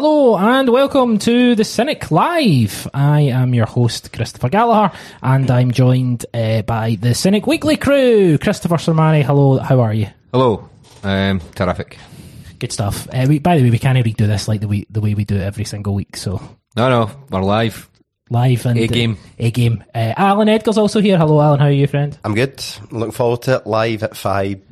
Hello and welcome to the Cynic Live. I am your host, Christopher Gallagher, and I'm joined uh, by the Cynic Weekly crew. Christopher Sermani, hello, how are you? Hello. Um, terrific. Good stuff. Uh, we, by the way, we can't redo this like the way, the way we do it every single week, so No, no, we're live. live and A game. A game. Uh, Alan Edgar's also here. Hello, Alan. How are you, friend? I'm good. Looking forward to it. Live at five.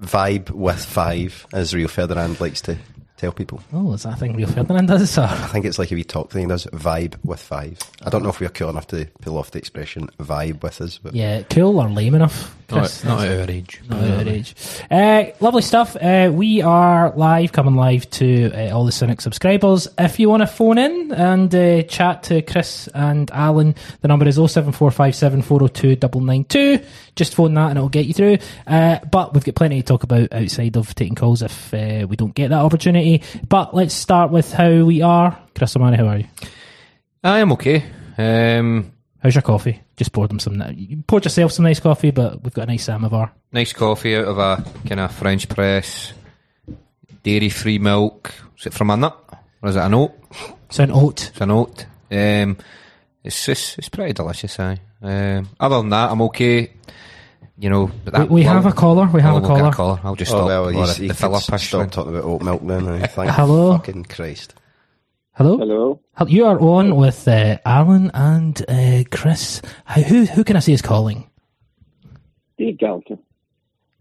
Vibe with five, as Rio Ferdinand likes to tell people. Oh, is that a thing Rio Ferdinand does? Or? I think it's like a wee talk thing. He does vibe with five. I don't know if we're cool enough to pull off the expression vibe with us, but Yeah, cool or lame enough? Chris? Not, not at our age. Not at our age. Uh, lovely stuff. Uh, we are live, coming live to uh, all the Cynic subscribers. If you want to phone in and uh, chat to Chris and Alan, the number is 07457 402 992. Just phone that and it'll get you through. Uh, but we've got plenty to talk about outside of taking calls if uh, we don't get that opportunity. But let's start with how we are. Chris O'Malley, how are you? I am okay. Um, How's your coffee? Just poured them some. You poured yourself some nice coffee, but we've got a nice samovar. nice coffee out of a kind of French press, dairy free milk. Is it from a nut? Or is it an oat? It's an oat. It's an oat. Um, it's just, it's pretty delicious, aye. Um, other than that, I'm okay. You know, but We, that, we have a caller. We have oh, a we'll get caller. caller. I'll just oh stop. well, or he's, the, he the could filler stop pish talking about oat milk then. I Thank Hello? fucking Christ. Hello. Hello. You are on with uh, Alan and uh, Chris. How, who who can I say is calling? Dave Galton.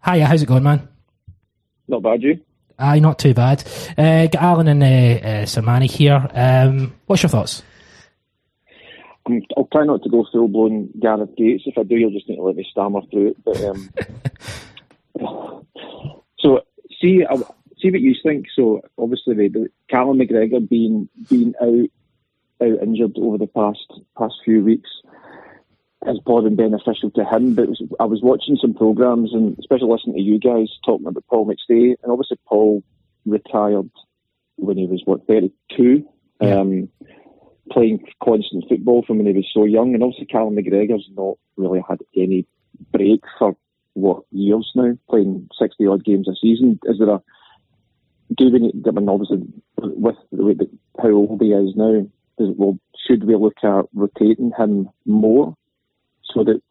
Hiya, how's it going, man? Not bad, you? Aye, not too bad. Uh, got Alan and uh, uh, Sermani here. Um, what's your thoughts? I'll try not to go full blown Gareth Gates. If I do, you'll just need to let me stammer through it. But um, so see, I, see what you think. So obviously, the, the Callum McGregor being being out out injured over the past past few weeks has probably been beneficial to him. But was, I was watching some programs and especially listening to you guys talking about Paul McStay, and obviously Paul retired when he was what thirty two. Yeah. Um, playing constant football from when he was so young, and obviously Callum McGregor's not really had any break for what years now, playing sixty odd games a season. Is there a do we need? I mean, obviously, with the way that, how old he is now, well, should we look at rotating him more so that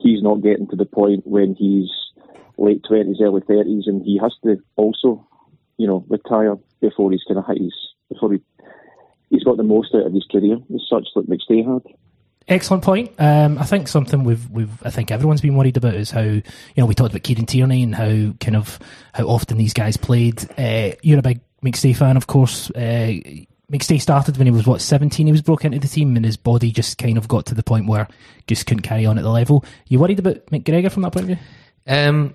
he's not getting to the point when he's late twenties, early thirties, and he has to also, you know, retire before he's kind of his before he he's got the most out of his career as such that McStay had. Excellent point. Um, I think something we've we've I think everyone's been worried about is how you know we talked about Kieran Tierney and how kind of how often these guys played. Uh, you're a big McStay fan, of course. Uh, McStay started when he was what 17. He was broke into the team, and his body just kind of got to the point where just couldn't carry on at the level. You worried about McGregor from that point of view? Um,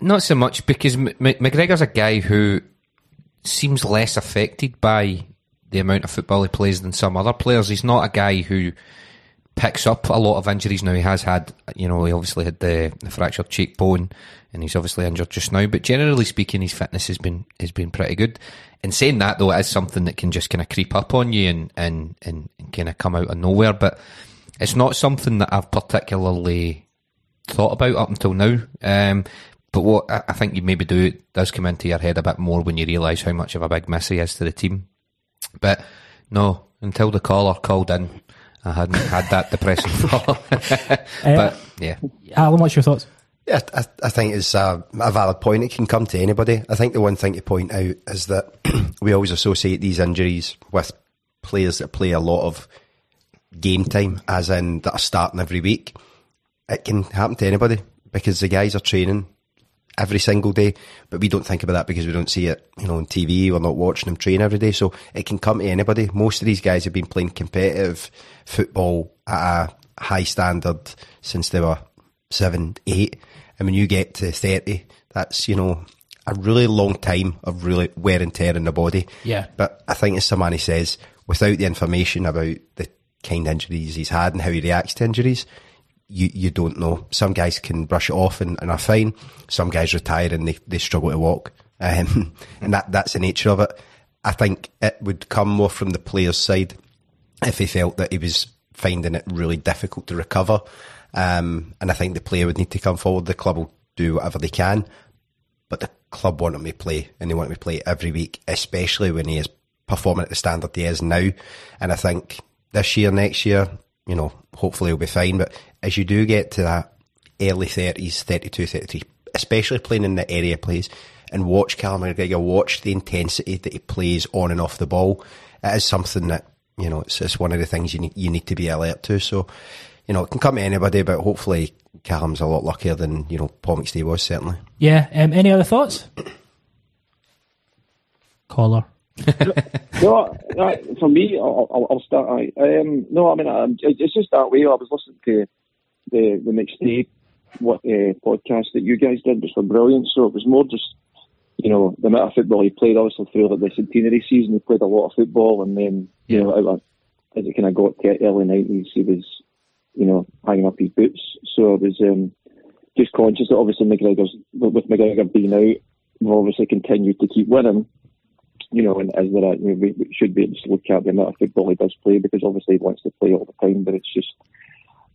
not so much because M- M- McGregor's a guy who seems less affected by the amount of football he plays than some other players. He's not a guy who picks up a lot of injuries now. He has had, you know, he obviously had the, the fractured cheekbone, and he's obviously injured just now. But generally speaking, his fitness has been has been pretty good. In saying that, though, it is something that can just kind of creep up on you and and and, and kind of come out of nowhere. But it's not something that I've particularly thought about up until now. Um, but what I think you maybe do does come into your head a bit more when you realise how much of a big miss he is to the team. But no, until the caller called in, I hadn't had that depressing thought. Eh, but yeah, Alan, what's your thoughts? Yeah, I, I think it's a, a valid point. It can come to anybody. I think the one thing to point out is that we always associate these injuries with players that play a lot of game time, as in that are starting every week. It can happen to anybody because the guys are training every single day, but we don't think about that because we don't see it, you know, on TV. We're not watching them train every day, so it can come to anybody. Most of these guys have been playing competitive football at a high standard since they were seven, eight, and when you get to thirty, that's you know a really long time of really wear and tear in the body. Yeah. But I think, as Samani says, without the information about the kind of injuries he's had and how he reacts to injuries, you, you don't know. Some guys can brush it off and, and are fine. Some guys retire and they, they struggle to walk. Um, and that, that's the nature of it. I think it would come more from the player's side if he felt that he was finding it really difficult to recover. Um, and I think the player would need to come forward. The club will do whatever they can, but the club want him to play and they want him to play every week, especially when he is performing at the standard he is now. And I think this year, next year, you know, hopefully he'll be fine. But as you do get to that early 30s, 32, 33, especially playing in the area plays, and watch Callum McGregor, watch the intensity that he plays on and off the ball, it is something that, you know, it's, it's one of the things you need, you need to be alert to. So, you know, it can come to anybody, but hopefully Callum's a lot luckier than, you know, Paul McStay was, certainly. Yeah. Um, any other thoughts? Caller. no, uh, for me, I'll, I'll, I'll start. I, um, no, I mean, um, it's just that way. I was listening to the the McStay what uh, podcast that you guys did, which were brilliant. So it was more just, you know, the amount of football he played. Obviously, through like, the centenary season, he played a lot of football, and then you know, as it kind of got to early nineties, he was, you know, hanging up his boots. So I was um, just conscious that obviously McGregor's with McGregor being out, we've obviously continued to keep winning you know, and as there are, you know, we, we, should be able to look at the amount of football he does play because obviously he wants to play all the time, but it's just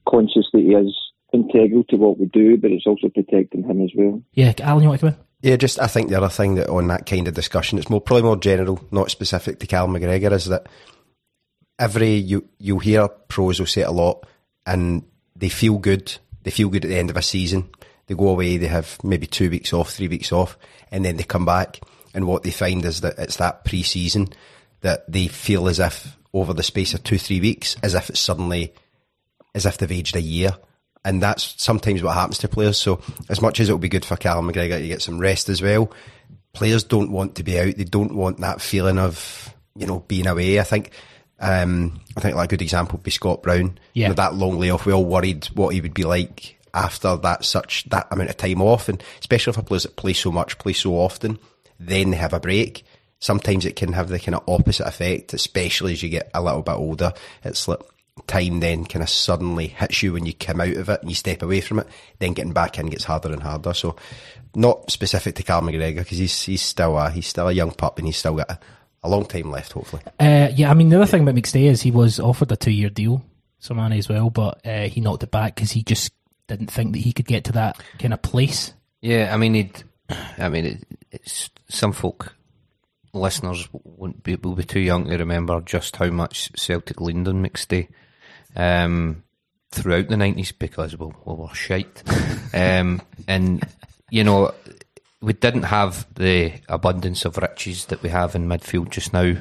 conscious that he is integral to what we do, but it's also protecting him as well. Yeah, Alan, you want to come in? Yeah, just I think the other thing that on that kind of discussion, it's more probably more general, not specific to Cal McGregor, is that every you you'll hear pros will say it a lot, and they feel good. They feel good at the end of a season. They go away, they have maybe two weeks off, three weeks off, and then they come back and what they find is that it's that pre-season that they feel as if over the space of two, three weeks, as if it's suddenly, as if they've aged a year. And that's sometimes what happens to players. So as much as it will be good for Callum McGregor to get some rest as well, players don't want to be out. They don't want that feeling of, you know, being away. I think, um, I think like a good example would be Scott Brown. Yeah. You know, that long layoff, we all worried what he would be like after that such, that amount of time off. And especially for players that play so much, play so often then they have a break. Sometimes it can have the kind of opposite effect, especially as you get a little bit older. It's like time then kind of suddenly hits you when you come out of it and you step away from it. Then getting back in gets harder and harder. So, not specific to Cal McGregor because he's he's still a he's still a young pup and he's still got a, a long time left, hopefully. Uh, yeah, I mean the other thing about McStay is he was offered a two year deal, Somani as well, but uh, he knocked it back because he just didn't think that he could get to that kind of place. Yeah, I mean, he'd, I mean, it, it's some folk listeners won't be will be too young to remember just how much Celtic leaned on McStay um, throughout the nineties because well, we were shite, um, and you know we didn't have the abundance of riches that we have in midfield just now.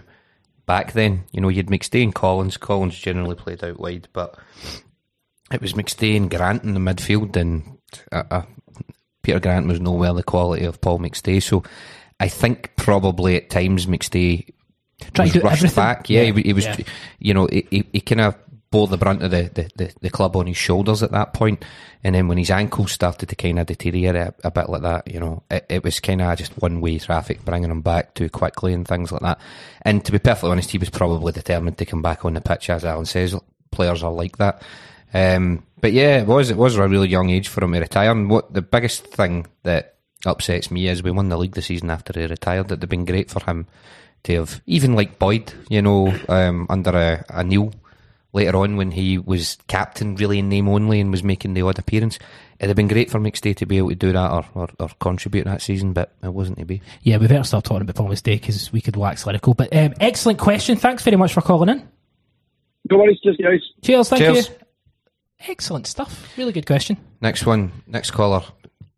Back then, you know, you'd McStay and Collins. Collins generally played out wide, but it was McStay and Grant in the midfield, and Peter Grant was nowhere the quality of Paul McStay. So I think probably at times McStay Trying was to rushed everything. back. Yeah, Yeah, he, he was, yeah. you know, he, he, he kind of bore the brunt of the, the, the, the club on his shoulders at that point. And then when his ankles started to kind of deteriorate a, a bit like that, you know, it, it was kind of just one way traffic bringing him back too quickly and things like that. And to be perfectly honest, he was probably determined to come back on the pitch, as Alan says. Players are like that. Um, but yeah, it was it was a really young age for him to retire. And what the biggest thing that upsets me is we won the league the season after he retired. It'd have been great for him to have even like Boyd, you know, um, under a, a Neil later on when he was captain, really in name only, and was making the odd appearance. It'd have been great for McStay to be able to do that or, or, or contribute that season, but it wasn't to be. Yeah, we better start talking about Paul McStay because we could wax lyrical. But um, excellent question. Thanks very much for calling in. No worries, just guys. Cheers, thank Cheers. you. Excellent stuff. Really good question. Next one, next caller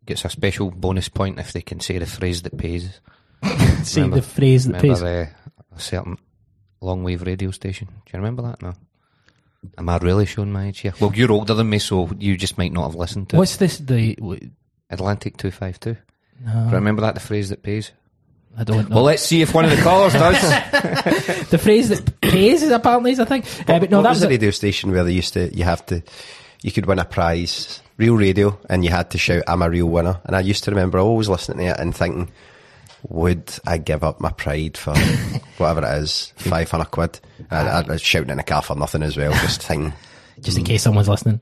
gets a special bonus point if they can say the phrase that pays. Say Remember- the phrase that pays. the, a certain long wave radio station? Do you remember that? No. Am I really showing my age here? Well, you're older than me, so you just might not have listened to What's this? The w- Atlantic 252. no, Remember that, the phrase that pays? I don't know. Well, let's see if one of the callers does. the phrase that pays is apparently is a thing. Uh, but no, what that was was a- radio station where they used to you have to you could win a prize real radio and you had to shout i'm a real winner and i used to remember always listening to it and thinking would i give up my pride for whatever it is 500 quid I, I was shouting in a car for nothing as well just thinking just in case someone's listening.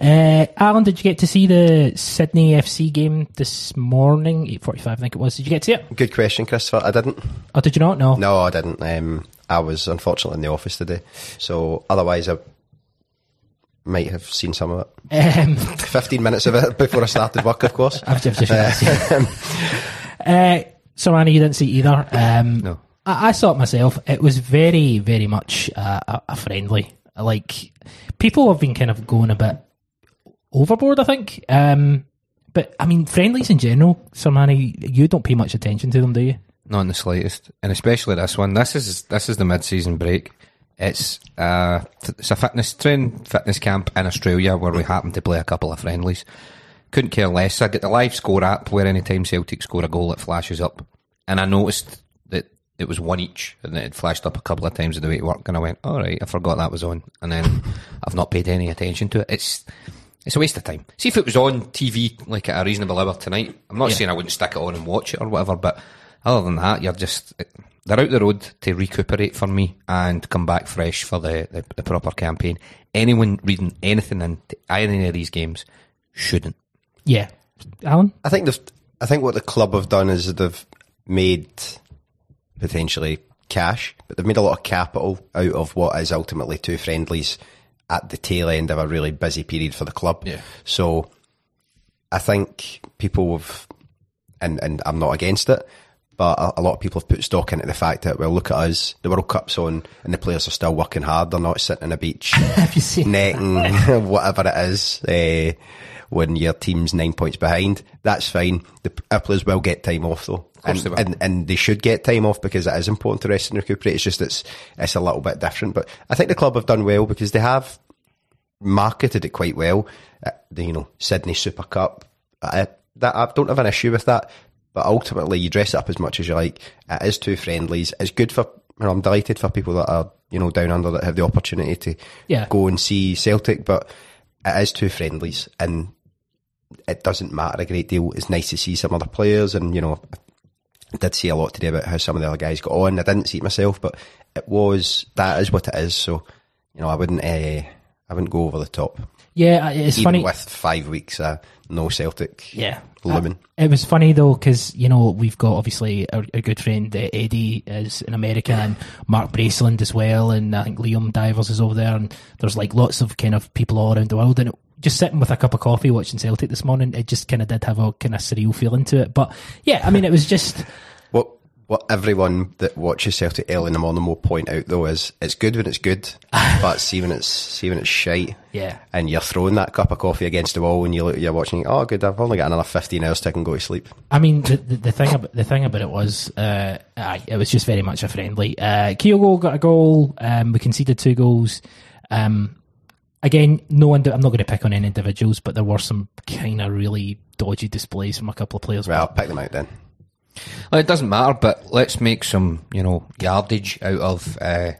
Uh, Alan, did you get to see the Sydney FC game this morning? Eight forty-five, I think it was. Did you get to see it? good question christopher i didn't Or did you not? No. no i didn't um, i was unfortunately in the office today so otherwise i might have seen some of it Um, 15 minutes of it before i started work of course I've just, just uh, so Annie, you didn't see either. Um, no. I, I saw it myself. It was very, very much uh, a, a friendly. Like people have been kind of going a bit overboard. I think. Um, but I mean, friendlies in general, Sir Manny, you don't pay much attention to them, do you? Not in the slightest, and especially this one. This is this is the mid-season break. It's uh, it's a fitness train fitness camp in Australia where we happen to play a couple of friendlies. Couldn't care less. I get the live score app where anytime Celtic score a goal, it flashes up, and I noticed it was one each, and it had flashed up a couple of times on the way to work, and I went, "All right, I forgot that was on," and then I've not paid any attention to it. It's it's a waste of time. See if it was on TV like at a reasonable hour tonight. I'm not Yeah. saying I wouldn't stick it on and watch it or whatever, but other than that, you're just they're out the road to recuperate for me and come back fresh for the, the, the proper campaign. Anyone reading anything into any of these games shouldn't. Yeah, Alan. I think they've, I think what the club have done is they've made potentially cash, but they've made a lot of capital out of what is ultimately two friendlies at the tail end of a really busy period for the club. Yeah. So I think people have, and, and I'm not against it, but a, a lot of people have put stock into the fact that, well, look at us, the World Cup's on and the players are still working hard. They're not sitting on a beach Have you seen? netting, whatever it is, uh, when your team's nine points behind. That's fine. The our players will get time off though. And, they and and they should get time off because it is important to rest and recuperate. It's just it's it's a little bit different. But I think the club have done well because they have marketed it quite well. Uh, the you know Sydney Super Cup. I, that I don't have an issue with that. But ultimately, you dress it up as much as you like. It is two friendlies. It's good for. Know, I'm delighted for people that are you know down under that have the opportunity to Yeah. go and see Celtic. But it is two friendlies, and it doesn't matter a great deal. It's nice to see some other players, and you know, I did see a lot today about how some of the other guys got on. I didn't see it myself, but it was that is what it is. So, you know, I wouldn't, uh, I wouldn't go over the top. Yeah, it's Even funny. with five weeks, uh, no Celtic. Yeah. looming. Uh, It was funny though, because you know we've got obviously our, our good friend uh, Eddie is in America and Mark Braceland as well, and I think Liam Divers is over there, and there's like lots of kind of people all around the world, and it, just sitting with a cup of coffee watching Celtic this morning, it just kind of did have a kind of surreal feeling to it. But yeah, I mean, it was just What what everyone that watches Celtic early in the morning will point out though is it's good when it's good, but see when it's see when it's shite. Yeah. And you're throwing that cup of coffee against the wall and you look, you're watching. Oh, good! I've only got another fifteen hours to I can go to sleep. I mean, the, the, the thing about the thing about it was, uh, aye, it was just very much a friendly. Uh, Kyogo got a goal. Um, we conceded two goals. Um, again, no one. I'm not going to pick on any individuals, but there were some kind of really dodgy displays from a couple of players. Well, I'll pick them out then. Well, it doesn't matter, but let's make some, you know, yardage out of uh,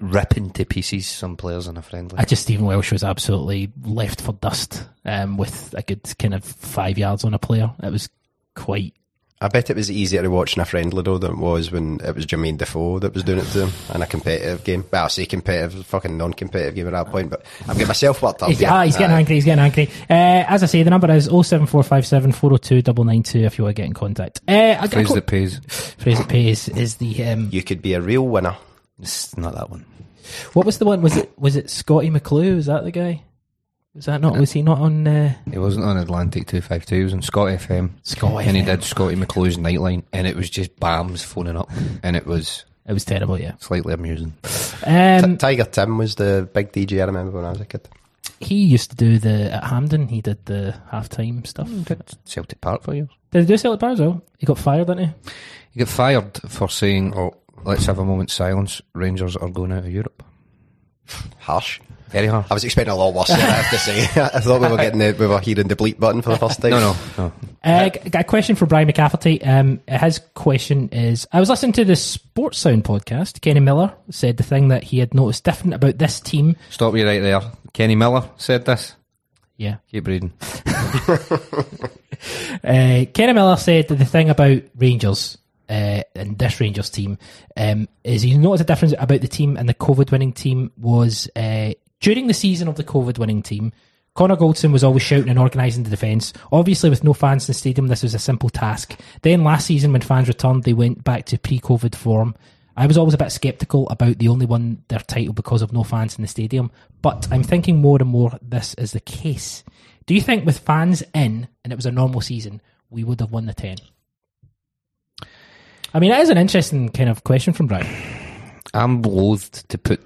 ripping to pieces some players in a friendly. I just Stephen Welsh was absolutely left for dust um, with a good kind of five yards on a player. It was quite. I bet it was easier to watch in a friendly though than it was when it was Jermaine Defoe that was doing it to him in a competitive game. Well, I say competitive, fucking non-competitive game at that point, but I'm getting myself worked up. He's, ah, he's getting Aye. angry. He's getting angry. Uh, as I say, the number is 07457 402 992 if you want to get in contact. Uh, I, I, Phrase that pays. phrase that pays is the um, You could be a real winner. It's not that one. what was the one? Was it was it Scotty McClue? Is that the guy? Was that not? Was he not on uh, He wasn't on Atlantic 252, he was on Scot FM. Scott And he did Scotty McClue's Nightline, and it was just BAMs phoning up, and it was It was terrible. Yeah. slightly amusing. Um, Tiger Tim was the big DJ I remember when I was a kid. he used to do the at Hampden. He did the halftime stuff. Celtic Park for you. Did he do Celtic Park as well? He got fired, didn't he? He got fired for saying, "Oh, let's have a moment's silence. Rangers are going out of Europe." Harsh. Very hard. I was expecting a lot worse. I have to say. I thought we were getting the, we were hearing the bleep button for the first time. No, no, no. Uh, g- got a question for Brian McCafferty. Um, his question is: I was listening to the Sports Sound podcast. Kenny Miller said the thing that he had noticed different about this team. Stop you right there. Kenny Miller said this. Yeah, Keep reading. uh, Kenny Miller said that the thing about Rangers uh, and this Rangers team um, is he noticed a difference about the team and the COVID winning team was uh, during the season of the COVID winning team. Connor Goldson was always shouting and organising the defence. Obviously, with no fans in the stadium, this was a simple task. Then last season, when fans returned, they went back to pre-COVID form. I was always a bit sceptical about the only won their title because of no fans in the stadium, but I'm thinking more and more this is the case. Do you think with fans in and it was a normal season, we would have won the ten? I mean, it is an interesting kind of question from Brian. I'm loathed to put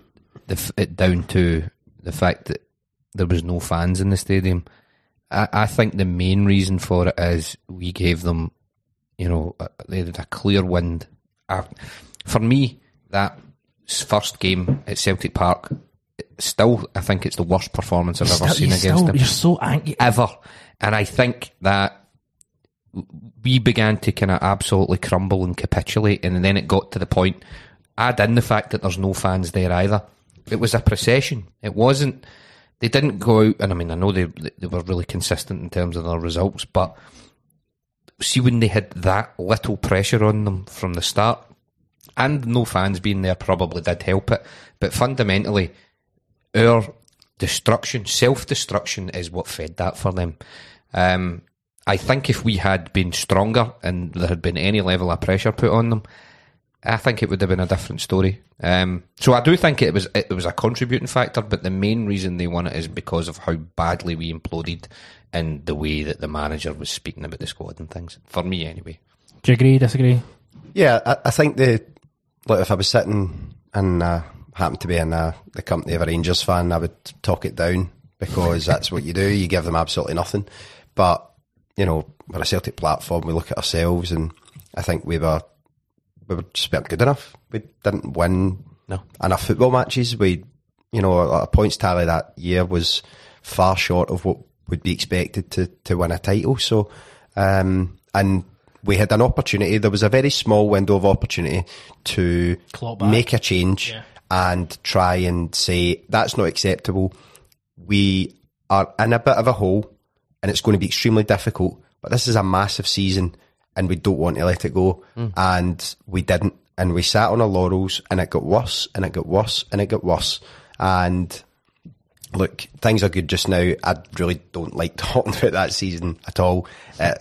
the, it down to the fact that there was no fans in the stadium. I, I think the main reason for it is we gave them, you know, a, they had a clear wind. For me, that first game at Celtic Park, still, I think it's the worst performance I've ever seen against still- them you're so angry. ever. And I think that we began to kind of absolutely crumble and capitulate, and then it got to the point. Add in the fact that there's no fans there either. It was a procession. It wasn't. They didn't go out, and I mean, I know they they were really consistent in terms of their results, but see when they had that little pressure on them from the start, and no fans being there probably did help it. But fundamentally, our destruction, self destruction, is what fed that for them. Um, I think if we had been stronger and there had been any level of pressure put on them, I think it would have been a different story. Um, so I do think it was it was a contributing factor, but the main reason they won it is because of how badly we imploded and the way that the manager was speaking about the squad and things. For me, anyway. Do you agree? Disagree? Yeah, I, I think the like if I was sitting and uh, happened to be in uh, the company of a Rangers fan, I would talk it down because that's what you do. You give them absolutely nothing. But you know, we're a Celtic platform. We look at ourselves, and I think we were we just weren't good enough. We didn't win No. enough football matches. We, you know, a, a points tally that year was far short of what would be expected to to win a title. So, um, and we had an opportunity. There was a very small window of opportunity to make a change Yeah. and try and say that's not acceptable. We are in a bit of a hole, and it's going to be extremely difficult. But this is a massive season, and we don't want to let it go. Hmm. And we didn't, and we sat on our laurels, and it got worse, and it got worse, and it got worse. And look, things are good just now. I really don't like talking about that season at all. It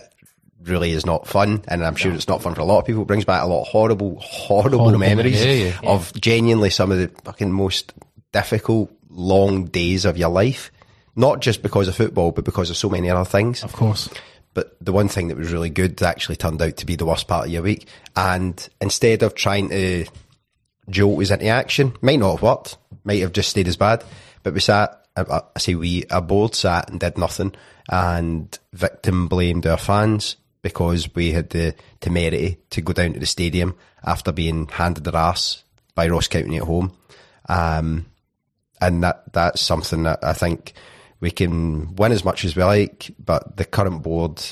really is not fun, and I'm sure it's not fun for a lot of people. It brings back a lot of horrible, horrible, Horrible memories memories. Yeah, of genuinely some of the fucking most difficult, long days of your life. Not just because of football, but because of so many other things. Of course. But the one thing that was really good actually turned out to be the worst part of your week. And instead of trying to jolt us into action, might not have worked, might have just stayed as bad. But we sat, I, I say we, our board sat and did nothing and victim blamed our fans because we had the temerity to go down to the stadium after being handed their ass by Ross County at home. Um, and that that's something that I think we can win as much as we like, but the current board,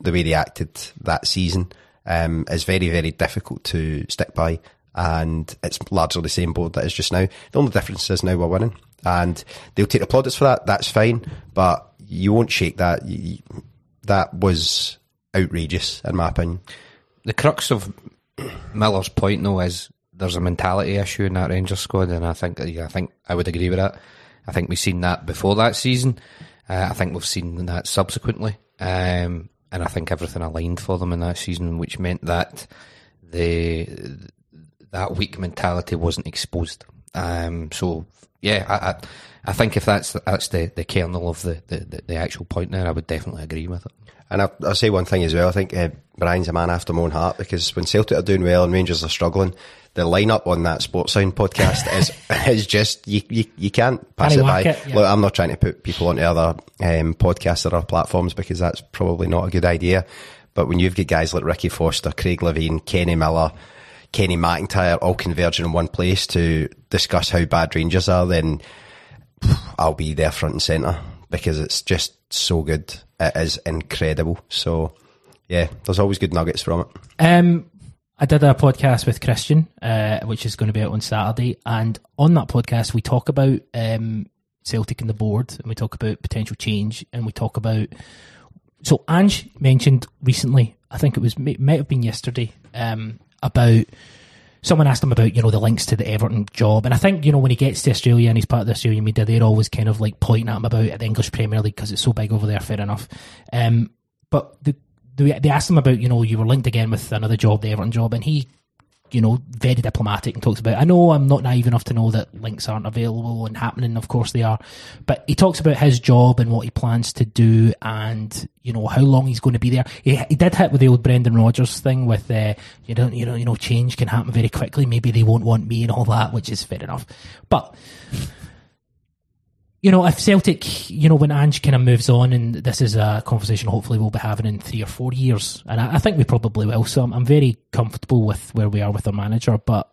the way they acted that season, um, is very very difficult to stick by, and it's largely the same board that is just now. The only difference is now we're winning, and they'll take the plaudits for that. That's fine, but you won't shake that. That was outrageous, in my opinion. The crux of Miller's point, though, is there's a mentality issue in that Rangers squad, and I think I think I would agree with that. I think we've seen that before that season. Uh, I think we've seen that subsequently, um, and I think everything aligned for them in that season, which meant that the that weak mentality wasn't exposed. Um, so yeah, I, I I think if that's that's the, the kernel of the, the, the actual point there, I would definitely agree with it. And I, I'll say one thing as well. I think uh, Brian's a man after my own heart because when Celtic are doing well and Rangers are struggling, the lineup on that Sports Sound podcast is is just you you, you can't pass Can't it by. it, yeah. Look, I'm not trying to put people onto other um, podcasts or other platforms because that's probably not a good idea. But when you've got guys like Ricky Foster, Craig Levein, Kenny Miller, Kenny McIntyre all converging in one place to discuss how bad Rangers are, then I'll be there front and centre because it's just so good. It is incredible. So, yeah, there's always good nuggets from it. Um, I did a podcast with Christian, uh, which is going to be out on Saturday, and on that podcast we talk about um, Celtic and the board, and we talk about potential change, and we talk about. So Ange mentioned recently, I think it was may- might have been yesterday, um, about someone asked him about you know the links to the Everton job, and I think you know when he gets to Australia and he's part of the Australian media, they're always kind of like pointing at him about the English Premier League because it's so big over there. Fair enough, um, but the, the they asked him about you know you were linked again with another job, the Everton job, and he you know, very diplomatic and talks about, I know I'm not naive enough to know that links aren't available and happening. Of course they are. But he talks about his job and what he plans to do and, you know, how long he's going to be there. He, he did hit with the old Brendan Rodgers thing with, uh, you know, you know, you know, change can happen very quickly. Maybe they won't want me and all that, which is fair enough. But, you know, if Celtic, you know, when Ange kind of moves on, and this is a conversation hopefully we'll be having in three or four years, and I, I think we probably will. So I'm, I'm, very comfortable with where we are with our manager. But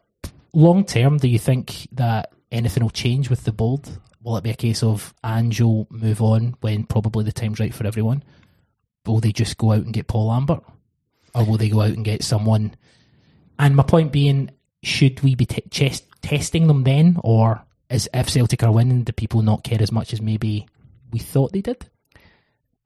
long term, do you think that anything will change with the board? Will it be a case of Ange will move on when probably the time's right for everyone? Will they just go out and get Paul Lambert, or will they go out and get someone? And my point being, should we be t- chest- testing them then, or is if Celtic are winning, do people not care as much as maybe we thought they did?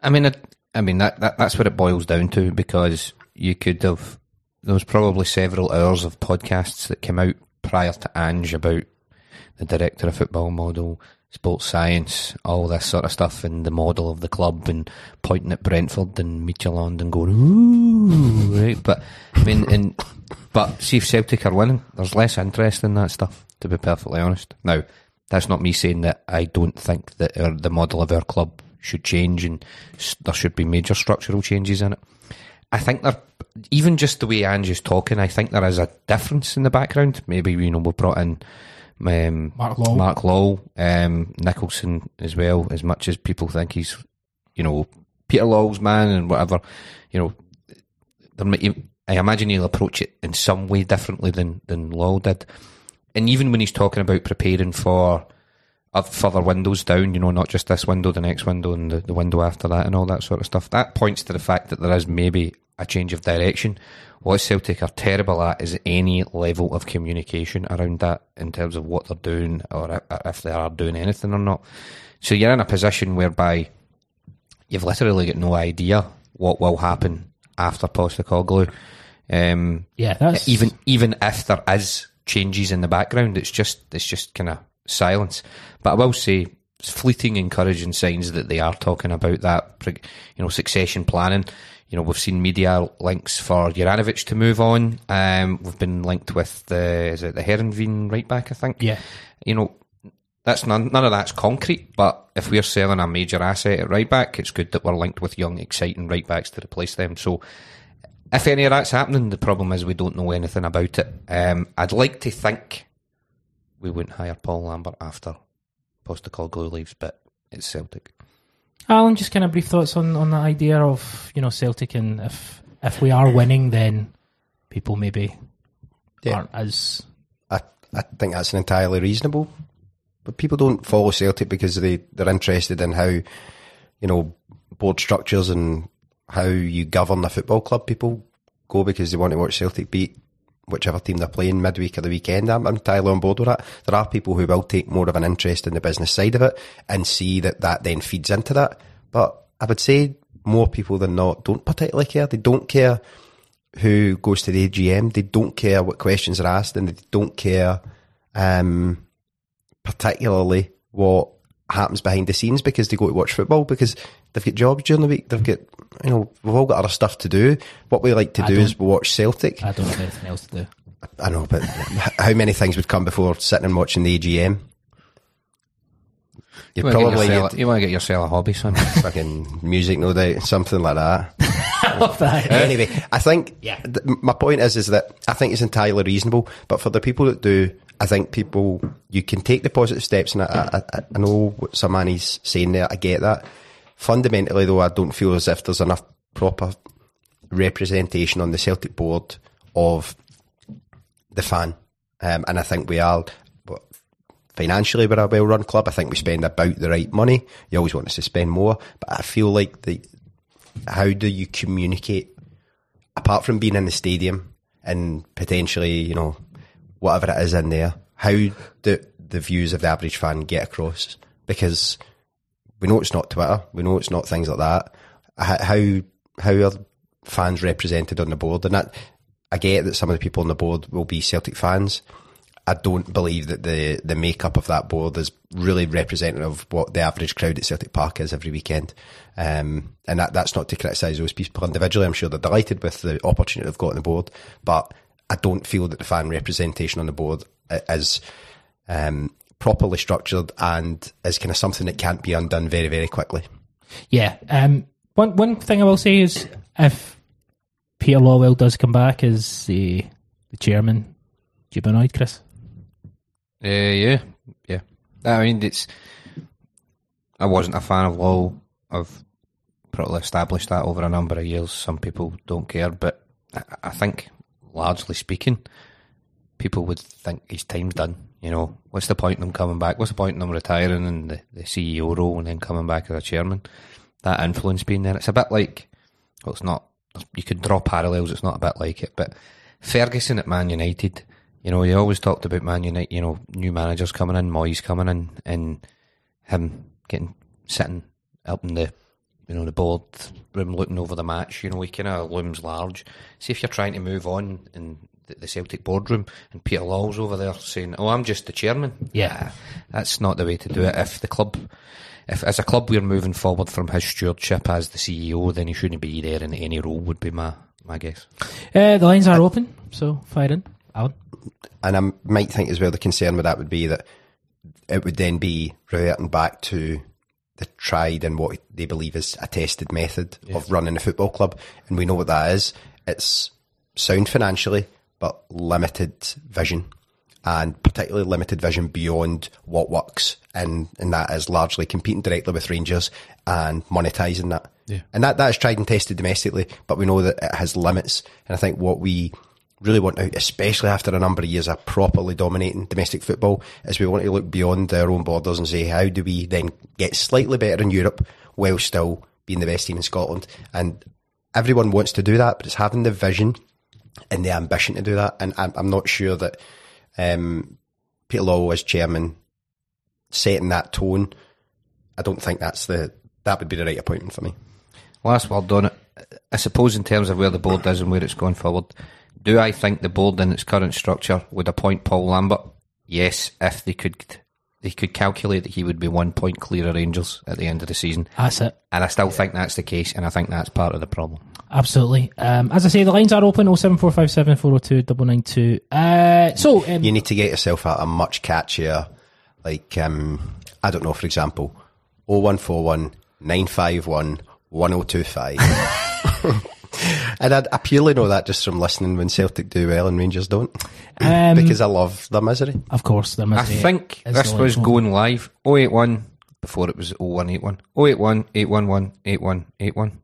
I mean, I, I mean that, that that's what it boils down to because you could have there was probably several hours of podcasts that came out prior to Ange about the director of football model, sports science, all this sort of stuff, and the model of the club, and pointing at Brentford and Midtjylland and going, ooh, right? But I mean, and but see if Celtic are winning, there's less interest in that stuff to be perfectly honest. Now, that's not me saying that I don't think that our, the model of our club should change and there should be major structural changes in it. I think there, even just the way Angie's talking, I think there is a difference in the background. Maybe you know we brought in um, Mark Lawwell, Mark Lawwell, um, Nicholson as well. As much as people think he's, you know, Peter Lawwell's man and whatever, you know, I imagine he'll approach it in some way differently than than Law did and even when he's talking about preparing for further windows down, you know, not just this window, the next window, and the, the window after that, and all that sort of stuff, that points to the fact that there is maybe a change of direction. What Celtic are terrible at is any level of communication around that in terms of what they're doing or if they are doing anything or not. So you're in a position whereby you've literally got no idea what will happen after Postecoglou. Um, yeah, that's... even even if there is changes in the background. It's just it's just kind of silence. But I will say fleeting encouraging signs that they are talking about that you know succession planning. You know, we've seen media links for Juranovic to move on. Um, we've been linked with the is it the Heerenveen right back, I think. Yeah. You know, that's none none of that's concrete, but if we're selling a major asset at right back, it's good that we're linked with young, exciting right backs to replace them. So if any of that's happening, the problem is we don't know anything about it. Um, I'd like to think we wouldn't hire Paul Lambert after Postecoglou leaves, but it's Celtic. Alan, just kind of brief thoughts on, on the idea of you know Celtic, and if if we are winning, then people maybe yeah. aren't as. I I think that's an entirely reasonable, but people don't follow Celtic because they they're interested in how you know board structures and how you govern a football club. People go because they want to watch Celtic beat whichever team they're playing midweek or the weekend. I'm, I'm entirely on board with that. There are people who will take more of an interest in the business side of it and see that that then feeds into that. But I would say more people than not don't particularly care. They don't care who goes to the AGM. They don't care what questions are asked and they don't care um, particularly what happens behind the scenes because they go to watch football because they've got jobs during the week. They've got, you know, we've all got other stuff to do. What we like to I do is watch Celtic. I don't have anything else to do. I know, but how many things would come before sitting and watching the AGM? You, you probably yourself, you want to get yourself a hobby, son. Fucking music, no doubt, something like that. I love that. Anyway, I think yeah. Th- my point is is that I think it's entirely reasonable, but for the people that do I think people, you can take the positive steps, and I, I, I know what Samani's saying there. I get that. Fundamentally, though, I don't feel as if there's enough proper representation on the Celtic board of the fan. Um, and I think we are, financially, we're a well run club. I think we spend about the right money. You always want us to spend more. But I feel like the, how do you communicate, apart from being in the stadium and potentially, you know, whatever it is in there, how do the views of the average fan get across? Because we know it's not Twitter, we know it's not things like that. How how are fans represented on the board? And that I get that some of the people on the board will be Celtic fans. I don't believe that the the makeup of that board is really representative of what the average crowd at Celtic Park is every weekend. Um, and that that's not to criticise those people individually. I'm sure they're delighted with the opportunity they've got on the board, but I don't feel that the fan representation on the board is um, properly structured and is kind of something that can't be undone very, very quickly. Yeah. Um, one one thing I will say is if Peter Lawwell does come back as the the chairman, do you be annoyed, Chris? Uh, yeah, yeah. I mean, it's. I wasn't a fan of Law. I've probably established that over a number of years. Some people don't care, but I, I think, largely speaking, people would think his time's done. You know, what's the point in him coming back? What's the point in him retiring and the, the CEO role and then coming back as a chairman? That influence being there. It's a bit like, well, it's not. You could draw parallels. It's not a bit like it, but Ferguson at Man United. You know, he always talked about Man United. You know, new managers coming in, Moyes coming in, and him getting sitting up in the you know the board room looking over the match. You know, he kind of looms large. See if you're trying to move on in the, the Celtic boardroom, and Peter Lawwell's over there saying, "Oh, I'm just the chairman." Yeah. that's not the way to do it. If the club, if as a club we're moving forward from his stewardship as the CEO, then he shouldn't be there in any role. Would be my my guess. Uh, the lines are open, so fire in, Alan. And I might think as well the concern with that would be that it would then be reverting back to the tried and what they believe is a tested method of running a football club. And we know what that is. It's sound financially, but limited vision. And particularly limited vision beyond what works. And, and that is largely competing directly with Rangers and monetising that. Yeah. And that, that is tried and tested domestically, but we know that it has limits. And I think what we really want now, especially after a number of years of properly dominating domestic football, is we want to look beyond our own borders and say, how do we then get slightly better in Europe while still being the best team in Scotland? And everyone wants to do that, but it's having the vision and the ambition to do that. And I'm, I'm not sure that um, Peter Lawwell as chairman setting that tone. I don't think that's the that would be the right appointment for me. Last word on it. I suppose in terms of where the board is and where it's going forward, do I think the board in its current structure would appoint Paul Lambert? Yes, if they could they could calculate that he would be one point clear of Rangers at the end of the season. That's it. And I still think that's the case, and I think that's part of the problem. Absolutely. Um, as I say, the lines are open 07457 402 992. Uh, so, um, You need to get yourself a, a much catchier, like um, I don't know, for example, 0141 951 1025. And I, I purely know that just from listening when Celtic do well and Rangers don't, Um, because I love their misery. of course, there I think this was line. going live 081 before it was 0181. 081 811 8181.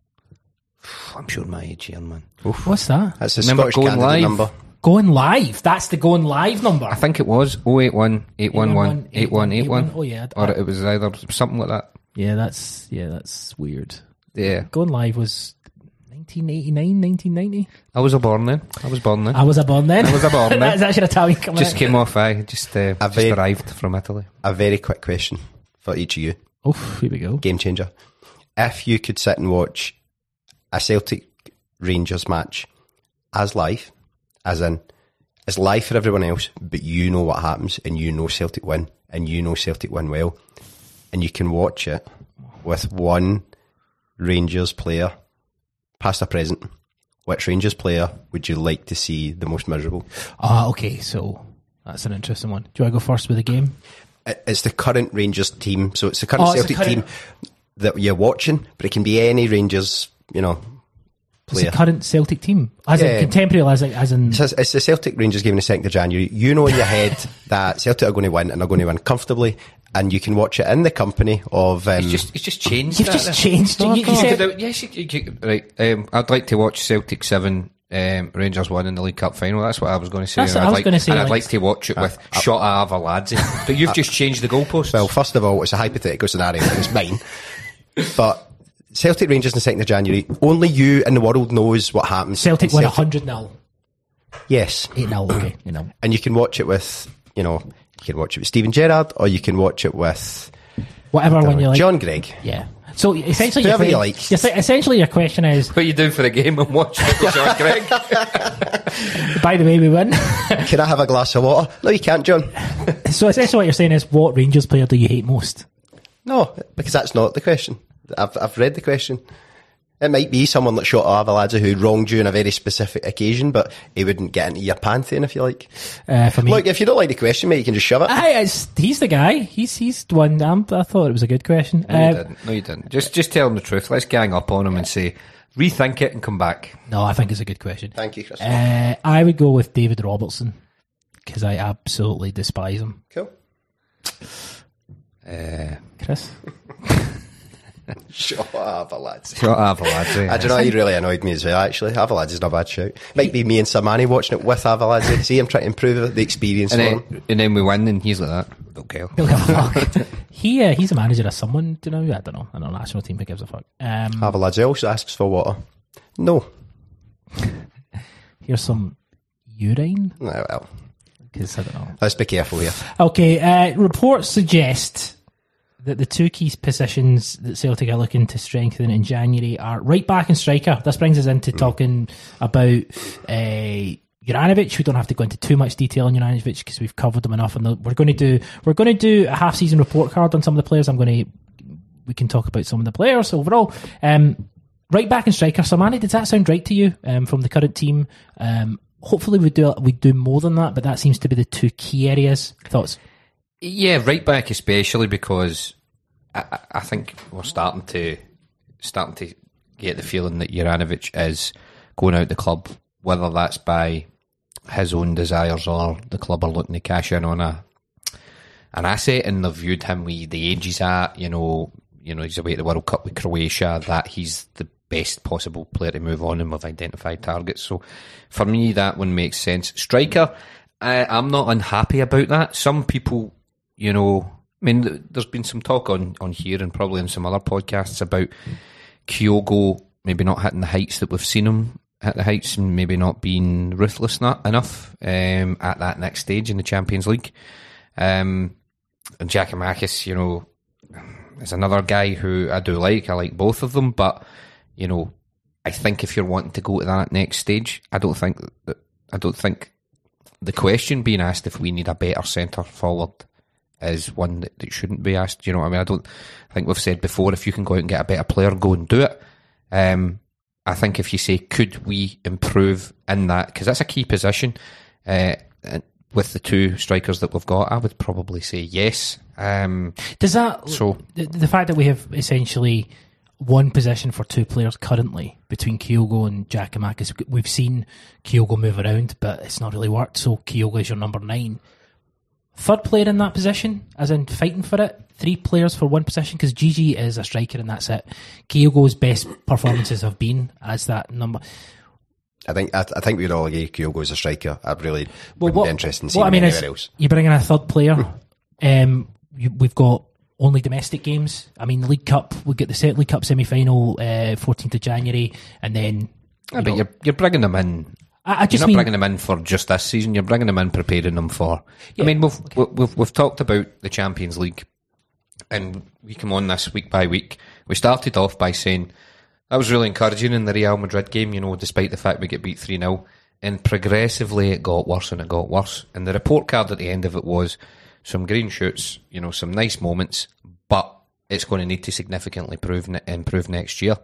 I'm sure my age here, man. What's that? That's the Remember Scottish going live? number. Going live. That's the going live number. I think it was 081 811 8181. Oh, yeah. Or it was either something like that. Yeah, that's yeah, that's weird. Yeah. Going live was 1989, 1990. I was a born then. I was born then. I was a born then. I was a born then. that's actually Italian coming just out. came off, I just, uh, just very- arrived from Italy. A very quick question for each of you. Oh, here we go. Game changer. If you could sit and watch a Celtic Rangers match as live, as in, as live for everyone else, but you know what happens and you know Celtic win and you know Celtic win well, and you can watch it with one Rangers player, past or present. Which Rangers player would you like to see the most miserable? Ah, okay. So that's an interesting one. Do to go first with the game? It's the current Rangers team, so it's the current Oh, it's the Celtic current- team that you're watching, but it can be any Rangers, you know, It's the current Celtic team, as Yeah. in contemporary, as in, as in It's, it's the Celtic Rangers game on the 2nd of January. You know in your head that Celtic are going to win and are going to win comfortably, and you can watch it in the company of. Um, It's just, it's just changed. You've that, just then. changed. Oh, You, you You said, uh, yes, you, you right. Um, I'd like to watch Celtic seven, um, Rangers one in the League Cup final. That's what I was going to say. That's and what I I'd was like, gonna say, and I'd like- like to watch it with Shota Arveladze. But you've just changed the goalposts. well, first of all, it's a hypothetical scenario, it's mine. But Celtic Rangers on the 2nd of January, only you in the world knows what happens. Celtic in win 100 0. Yes. 8 0, okay. You know. And you can watch it with, you know, you can watch it with Steven Gerrard, or you can watch it with Whatever one you like. John Greig. Yeah. So essentially, Whoever your, you like. your essentially, your question is what are you doing for the game and watch John Greig? by the way, we win. Can I have a glass of water? No, you can't, John. so essentially, what you're saying is what Rangers player do you hate most? No, because that's not the question. I've I've read the question. It might be someone like Shota Arveladze who wronged you on a very specific occasion, but he wouldn't get into your pantheon if you like. Uh, for me, Look, if you don't like the question, mate, you can just shove it. Aye, it's, he's the guy. He's he's the one. Um, I thought it was a good question. No, you Uh, didn't. No, you didn't. Just, just tell him the truth. Let's gang up on him and say, rethink it and come back. no, I think it's a good question. Thank you, Chris. Uh, I would go with David Robertson because I absolutely despise him. cool. Uh, Chris, Shota Arveladze. shut up. I don't know, he really annoyed me as well, actually. Arveladze's not a bad shout. Might be me and Samani watching it with Arveladze. See him trying to improve the experience And for then, him. and then we win, and he's like that. Don't care. don't give a fuck. he uh, he's a manager of someone. Do you know? I don't know. I don't know. National team. Who gives a fuck? Um, Arveladze also asks for water. No. here's some urine No, well, because I don't know. let's be careful here. Okay, uh, reports suggest that the two key positions that Celtic are looking to strengthen in January are right back and striker. This brings us into talking about uh, Juranovic. We don't have to go into too much detail on Juranovic because we've covered them enough. And we're going to do we're going to do a half season report card on some of the players. I'm going to we can talk about some of the players overall. Um, right back and striker. Samani, does that sound right to you um, from the current team? Um, hopefully we do we do more than that, but that seems to be the two key areas. Thoughts? Yeah, right back especially because I, I- think we're starting to starting to get the feeling that Juranovic is going out the club, whether that's by his own desires or the club are looking to cash in on a an asset and they've viewed him with the age he's at, you know, you know, he's away at the World Cup with Croatia, that he's the best possible player to move on and we've identified targets. So for me that one makes sense. Striker, I, I'm not unhappy about that. Some people, you know, I mean, there's been some talk on, on here and probably in some other podcasts about Kyogo maybe not hitting the heights that we've seen him hit the heights and maybe not being ruthless not enough um, at that next stage in the Champions League. Um, and Giakoumakis, you know, is another guy who I do like. I like both of them, but you know, I think if you're wanting to go to that next stage, I don't think that I don't think the question being asked if we need a better centre forward is one that, that shouldn't be asked. You know what I mean? I don't I think we've said before if you can go out and get a better player, go and do it. Um, I think if you say could we improve in that because that's a key position uh, and with the two strikers that we've got, I would probably say yes. Um, Does that So- the, the fact that we have essentially one position for two players currently between Kyogo and Giakoumakis, we've seen Kyogo move around, but it's not really worked. So Kyogo is your number nine. Third player in that position, as in fighting for it. Three players for one position because Gigi is a striker and that's it. Kyogo's best performances have been as that number. I think I, I think we'd all agree Kyogo's a striker. I really Well, wouldn't what, be interested in seeing what I mean him is, anywhere else. you bring in a third player. um, you, we've got only domestic games. I mean, the League Cup. We get the set League Cup semi final, fourteenth of January, and then. yeah, but you're you're bringing them in. I, I You're not mean bringing them in for just this season. You're bringing them in, preparing them for. Yeah, I mean, we've, we've we've we've talked about the Champions League, and we come on this week by week. We started off by saying that was really encouraging in the Real Madrid game. You know, despite the fact we get beat three 0 and progressively it got worse and it got worse. And the report card at the end of it was some green shoots. You know, some nice moments, but it's going to need to significantly improve improve next year.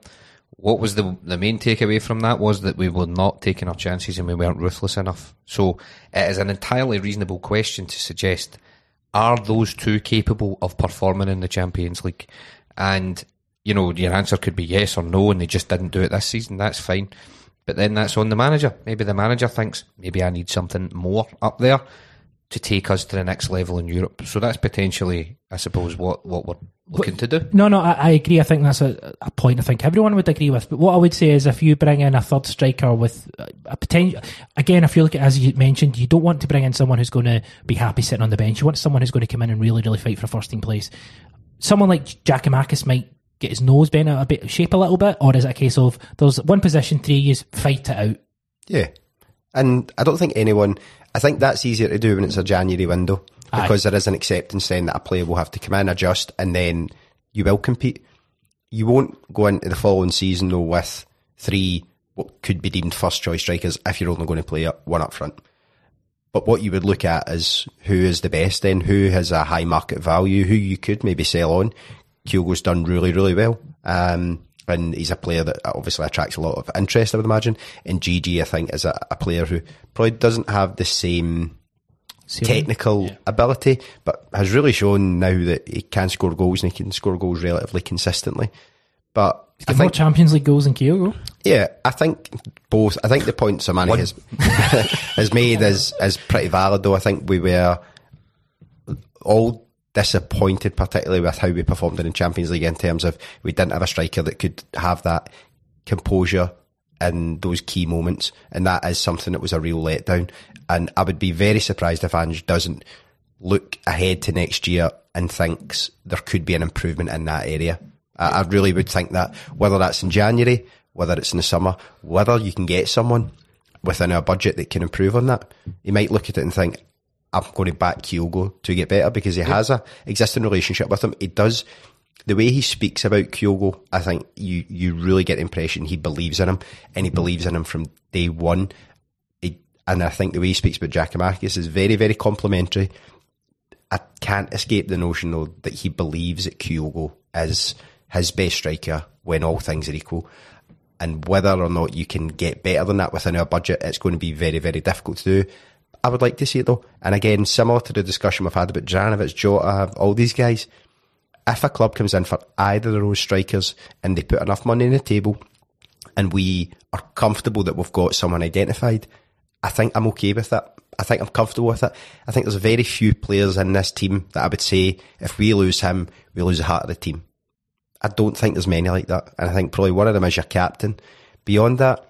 What was the the main takeaway from that was that we were not taking our chances and we weren't ruthless enough. So it is an entirely reasonable question to suggest: Are those two capable of performing in the Champions League? And you know, your answer could be yes or no, and they just didn't do it this season. That's fine, but then that's on the manager. Maybe the manager thinks maybe I need something more up there to take us to the next level in Europe. So that's potentially, I suppose, what what we're looking to do. No, no, I, I agree. I think that's a, a point I think everyone would agree with. But what I would say is if you bring in a third striker with a, a potential, again, if you look at, as you mentioned, you don't want to bring in someone who's going to be happy sitting on the bench. You want someone who's going to come in and really, really fight for a first team place. Someone like Giakoumakis might get his nose bent out a bit, shape a little bit, or is it a case of there's one position, three years, fight it out? Yeah. And I don't think anyone, I think that's easier to do when it's a January window Aye. because there is an acceptance then that a player will have to come in, adjust, and then you will compete. You won't go into the following season though with three what could be deemed first choice strikers if you're only going to play one up front. But what you would look at is who is the best then, who has a high market value, who you could maybe sell on. Kyogo's done really, really well. Um, And he's a player that obviously attracts a lot of interest, I would imagine. And GG, I think, is a, a player who probably doesn't have the same technical ability, but has really shown now that he can score goals and he can score goals relatively consistently. But I Got more think, Champions League goals than Kyogo. yeah, I think both. I think the point Samani has has made is is pretty valid. Though I think we were all disappointed, particularly with how we performed in the Champions League in terms of we didn't have a striker that could have that composure in those key moments, and that is something that was a real letdown. And I would be very surprised if Ange doesn't look ahead to next year and thinks there could be an improvement in that area. I, I really would think that whether that's in January, whether it's in the summer, whether you can get someone within our budget that can improve on that, you might look at it and think, I'm going to back Kyogo to get better because he has a existing relationship with him. He does the way he speaks about Kyogo. I think you you really get the impression he believes in him and he mm-hmm. believes in him from day one. He, and I think the way he speaks about Giakoumakis is very very complimentary. I can't escape the notion though that he believes that Kyogo is his best striker when all things are equal. And whether or not you can get better than that within our budget, it's going to be very, very difficult to do. I would like to see it though. And again, similar to the discussion we've had about Janovic, Jota, all these guys, if a club comes in for either of those strikers and they put enough money on the table and we are comfortable that we've got someone identified, I think I'm okay with that. I think I'm comfortable with it. I think there's very few players in this team that I would say if we lose him, we lose the heart of the team. I don't think there's many like that. And I think probably one of them is your captain. Beyond that,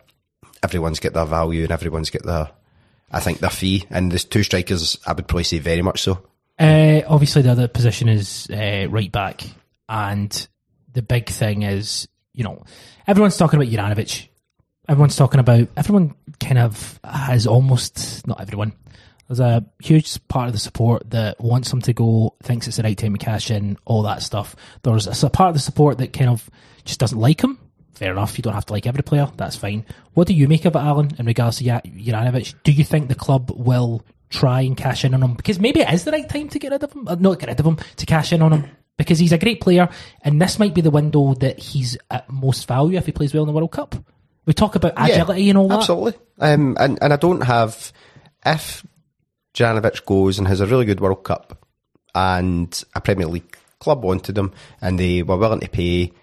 everyone's got their value and everyone's got their, I think, they're fee. And there's two strikers, I would probably say very much so. Uh, obviously, the other position is uh, right back, and the big thing is, you know, everyone's talking about Juranovic. Everyone's talking about everyone. Kind of has almost not everyone. There's a huge part of the support that wants him to go, thinks it's the right time to cash in, all that stuff. There's a part of the support that kind of just doesn't like him. Fair enough. You don't have to like every player. That's fine. What do you make of it, Alan, in regards to Juranovic? Do you think the club will try and cash in on him because maybe it is the right time to get rid of him, uh, not get rid of him, to cash in on him because he's a great player, and this might be the window that he's at most value if he plays well in the World Cup. We talk about agility and all that. Absolutely. Um, and, and I don't have, if Janovic goes and has a really good World Cup and a Premier League club wanted him and they were willing to pay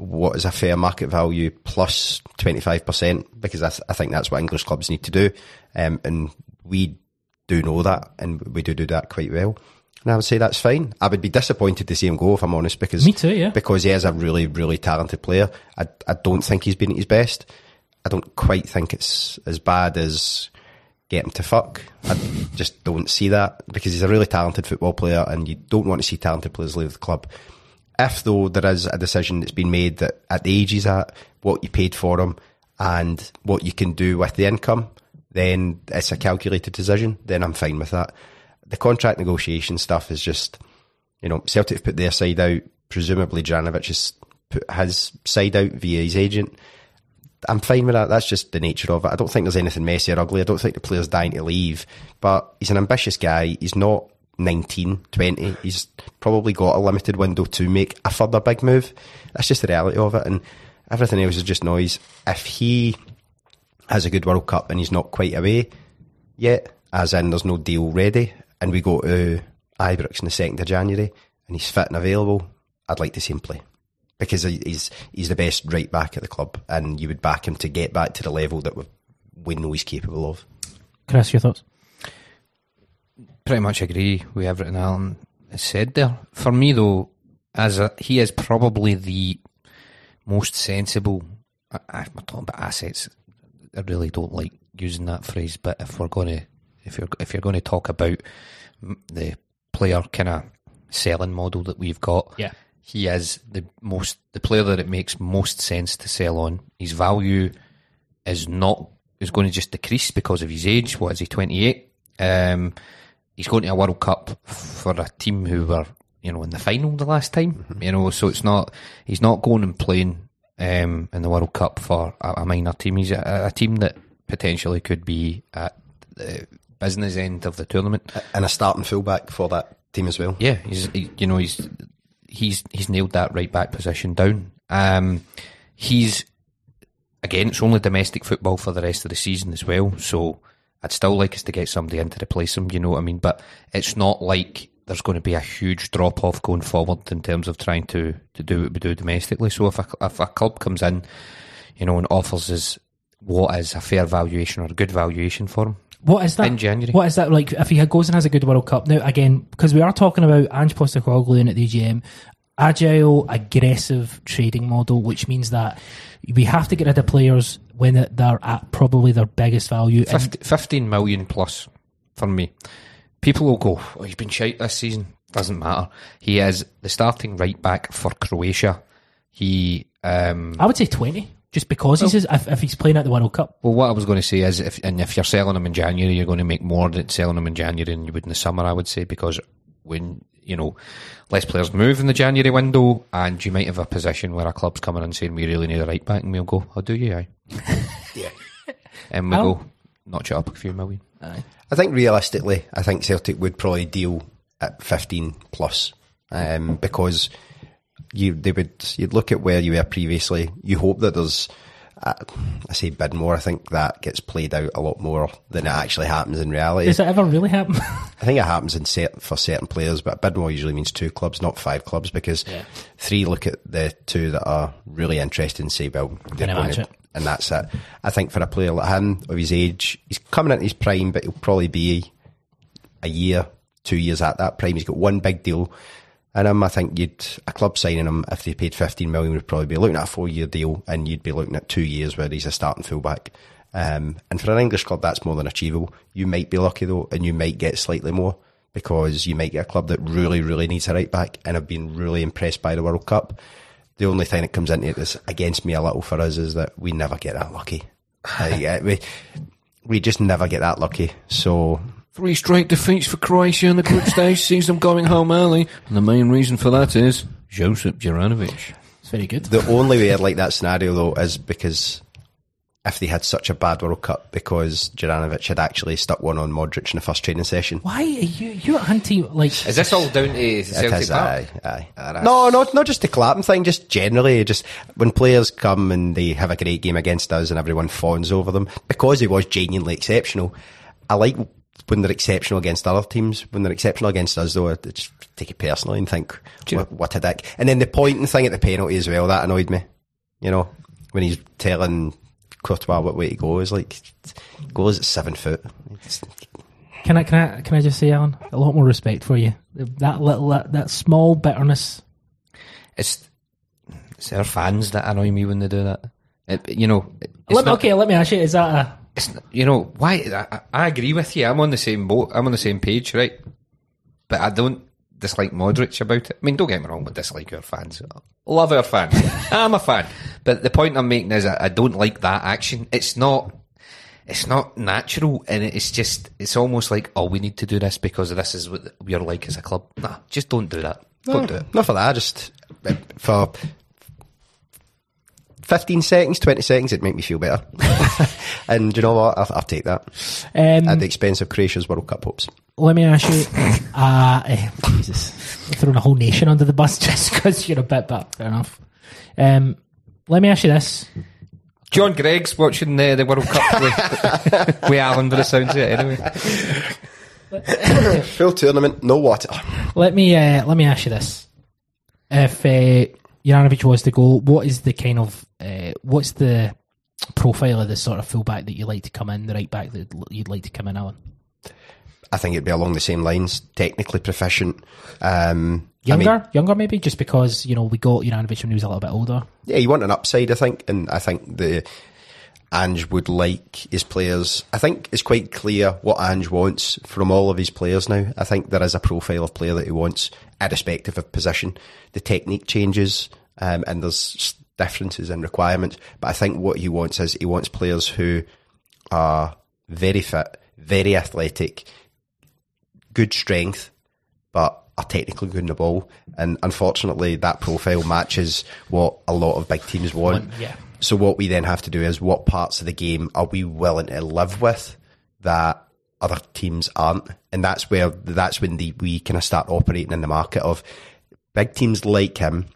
what is a fair market value plus 25%, because I, th- I think that's what English clubs need to do. Um, and we do know that, and we do do that quite well. And I would say that's fine. I would be disappointed to see him go, if I'm honest, because Me too, yeah. because he is a really, really talented player. I, I don't think he's been at his best. I don't quite think it's as bad as get him to fuck. I just don't see that because he's a really talented football player, and you don't want to see talented players leave the club. If though there is a decision that's been made that at the age he's at, what you paid for him, and what you can do with the income, then it's a calculated decision, then I'm fine with that. The contract negotiation stuff is just, you know, Celtic have put their side out. Presumably, Janovic has put his side out via his agent. I'm fine with that. That's just the nature of it. I don't think there's anything messy or ugly. I don't think the player's dying to leave. But he's an ambitious guy. He's not 19, 20. He's probably got a limited window to make a further big move. That's just the reality of it. And everything else is just noise. If he has a good World Cup and he's not quite away yet, as in there's no deal ready, and we go to Ibrox on the 2nd of January and he's fit and available, I'd like to see him play. Because he's he's the best right back at the club, and you would back him to get back to the level that we, know he's capable of. Chris, your thoughts? Pretty much agree with everything Alan has said there. For me, though, as a, he is probably the most sensible. I, I'm talking about assets. I really don't like using that phrase, but if we're going to, if you're if you're going to talk about the player kind of selling model that we've got, Yeah. he is the most the player that it makes most sense to sell on. His value is not is going to just decrease because of his age. What is he? Twenty eight. Um, he's going to a World Cup for a team who were you know in the final the last time. You know, so it's not he's not going and playing um, in the World Cup for a, a minor team. He's a, a team that potentially could be at the business end of the tournament. And a starting fullback for that team as well. Yeah, he's he, you know he's he's he's nailed that right back position down. Um, he's again, it's only domestic football for the rest of the season as well. So I'd still like us to get somebody in to replace him. You know what I mean? But it's not like there's going to be a huge drop off going forward in terms of trying to, to do what we do domestically. So if a, if a club comes in, you know, and offers us what is a fair valuation or a good valuation for him, What is that? In January. What is that like? If he goes and has a good World Cup now, again, because we are talking about Ange Postecoglou in at the AGM, agile, aggressive trading model, which means that we have to get rid of players when they're at probably their biggest value. And 50, 15 million plus for me. People will go, oh, he's been shite this season. Doesn't matter. He is the starting right back for Croatia. He, um, I would say twenty, just because he's if, if he's playing at the World Cup. well, what I was going to say is, if and if you're selling him in January, you're going to make more than selling him in January than you would in the summer. I would say because when you know less players move in the January window, and you might have a position where a club's coming in saying we really need a right back, and we'll go, "I'll do you, aye," Yeah. and we Oh. will notch it up a few million. Aye. I think realistically, I think Celtic would probably deal at 15 plus um, because you they would you'd look at where you were previously. You hope that there's uh, I say bid more. I think that gets played out a lot more than it actually happens in reality. Does that ever really happen? I think it happens in set for certain players, but bid more usually means two clubs, not five clubs, because three look at the two that are really interested and say, well, they're going to, it. and that's it. I think for a player like him of his age, he's coming into his prime, but he'll probably be a year, two years at that prime. He's got one big deal. And um, I think you'd a club signing him if they paid fifteen million would probably be looking at a four year deal, and you'd be looking at two years where he's a starting fullback. Um, and for an English club, that's more than achievable. You might be lucky though, and you might get slightly more because you might get a club that really, really needs a right back and have been really impressed by the World Cup. The only thing that comes into it is against me a little for us is that we never get that lucky. Uh, we we just never get that lucky. So Three straight defeats for Croatia in the group stage sees them going home early, and the main reason for that is Josip Juranovic. it's very good. The only way I'd like that scenario though is because if they had such a bad World Cup because Juranovic had actually stuck one on Modric in the first training session. Why are you you're anti like? Is this all down to It Celtic is, Park? aye, aye. Ah, that's- No, not not just the clapping thing, just generally, just when players come and they have a great game against us and everyone fawns over them because he was genuinely exceptional. I like when they're exceptional against other teams. When they're exceptional against us, though, I just take it personally and think, what, what a dick. And then the pointing thing at the penalty as well, that annoyed me. You know, when he's telling Courtois what way to go, is like, goes at seven foot. It's- Can I can I can I just say, Alan, a lot more respect for you. That little that, that small bitterness. It's, it's our fans that annoy me when they do that. It, you know, Let me, not- okay, let me ask you: Is that a it's you know why I, I- agree with you. I'm on the same boat. I'm on the same page, right? But I don't dislike Modric about it. I mean, don't get me wrong. I dislike our fans. Love our fans. I'm a fan. But the point I'm making is I, I don't like that action. It's not. It's not natural, and it's just. It's almost like, oh, we need to do this because this is what we're like as a club. Nah, just don't do that. Don't do it. Not for that, just uh, for 15 seconds, 20 seconds, it'd make me feel better. and you know what? I'll, I'll take that. um, At the expense of Croatia's World Cup hopes. Let me ask you. Uh, eh, Jesus, throwing a whole nation under the bus just because you're a bit, but fair enough. Um, let me ask you this. John Greig's watching the, the World Cup with, with Alan, but it sounds it anyway. Full tournament, no water. Let me uh, let me ask you this: If uh, Juranovic was to go, what is the kind of uh, what's the profile of the sort of fullback that you like to come in, the right back that you'd like to come in Alan? I think it'd be along the same lines. Technically proficient. Um, I Younger, mean, younger maybe, just because you know we got Juranovic when he was a little bit older. yeah, you want an upside, I think, and I think the Ange would like his players. I think it's quite clear what Ange wants from all of his players now. I think there is a profile of player that he wants, irrespective of position. The technique changes, um, and there's differences in requirements. But I think what he wants is he wants players who are very fit, very athletic, good strength, but are technically good in the ball. And unfortunately, that profile matches what a lot of big teams want. yeah. So what we then have to do is what parts of the game are we willing to live with that other teams aren't, and that's where that's when the we kind of start operating in the market of big teams like him,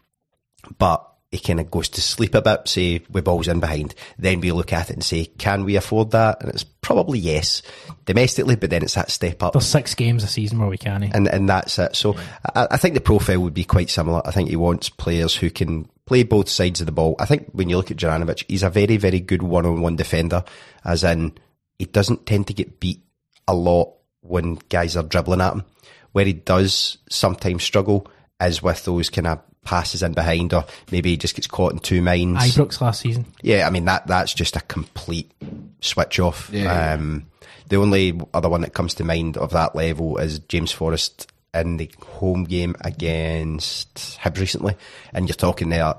but he kind of goes to sleep a bit, say, with balls in behind. Then we look at it and say, can we afford that? And it's probably yes, domestically, but then it's that step up. There's six games a season where we can. eh? And, and that's it. So I, I think the profile would be quite similar. I think he wants players who can play both sides of the ball. I think when you look at Juranovic, he's a very, very good one-on-one defender, as in he doesn't tend to get beat a lot when guys are dribbling at him. Where he does sometimes struggle is with those kind of passes in behind, or maybe he just gets caught in two minds. Ibrox last season. Yeah, I mean that that's just a complete switch off. Yeah. Um, the only other one that comes to mind of that level is James Forrest in the home game against Hibs recently, and you're talking there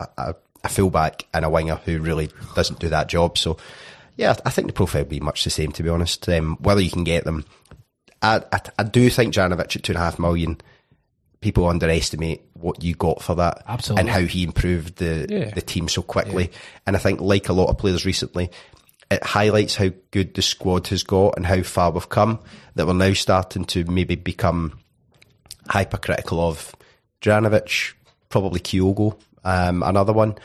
a, a, a fullback and a winger who really doesn't do that job. So, yeah, I think the profile would be much the same to be honest. Um, whether you can get them, I, I, I do think Janovic at two and a half million. People underestimate what you got for that, Absolutely. and how he improved the Yeah. the team so quickly. And I think, like a lot of players recently, it highlights how good the squad has got and how far we've come. That we're now starting to maybe become hypercritical of Juranovic, probably Kyogo, um, another one.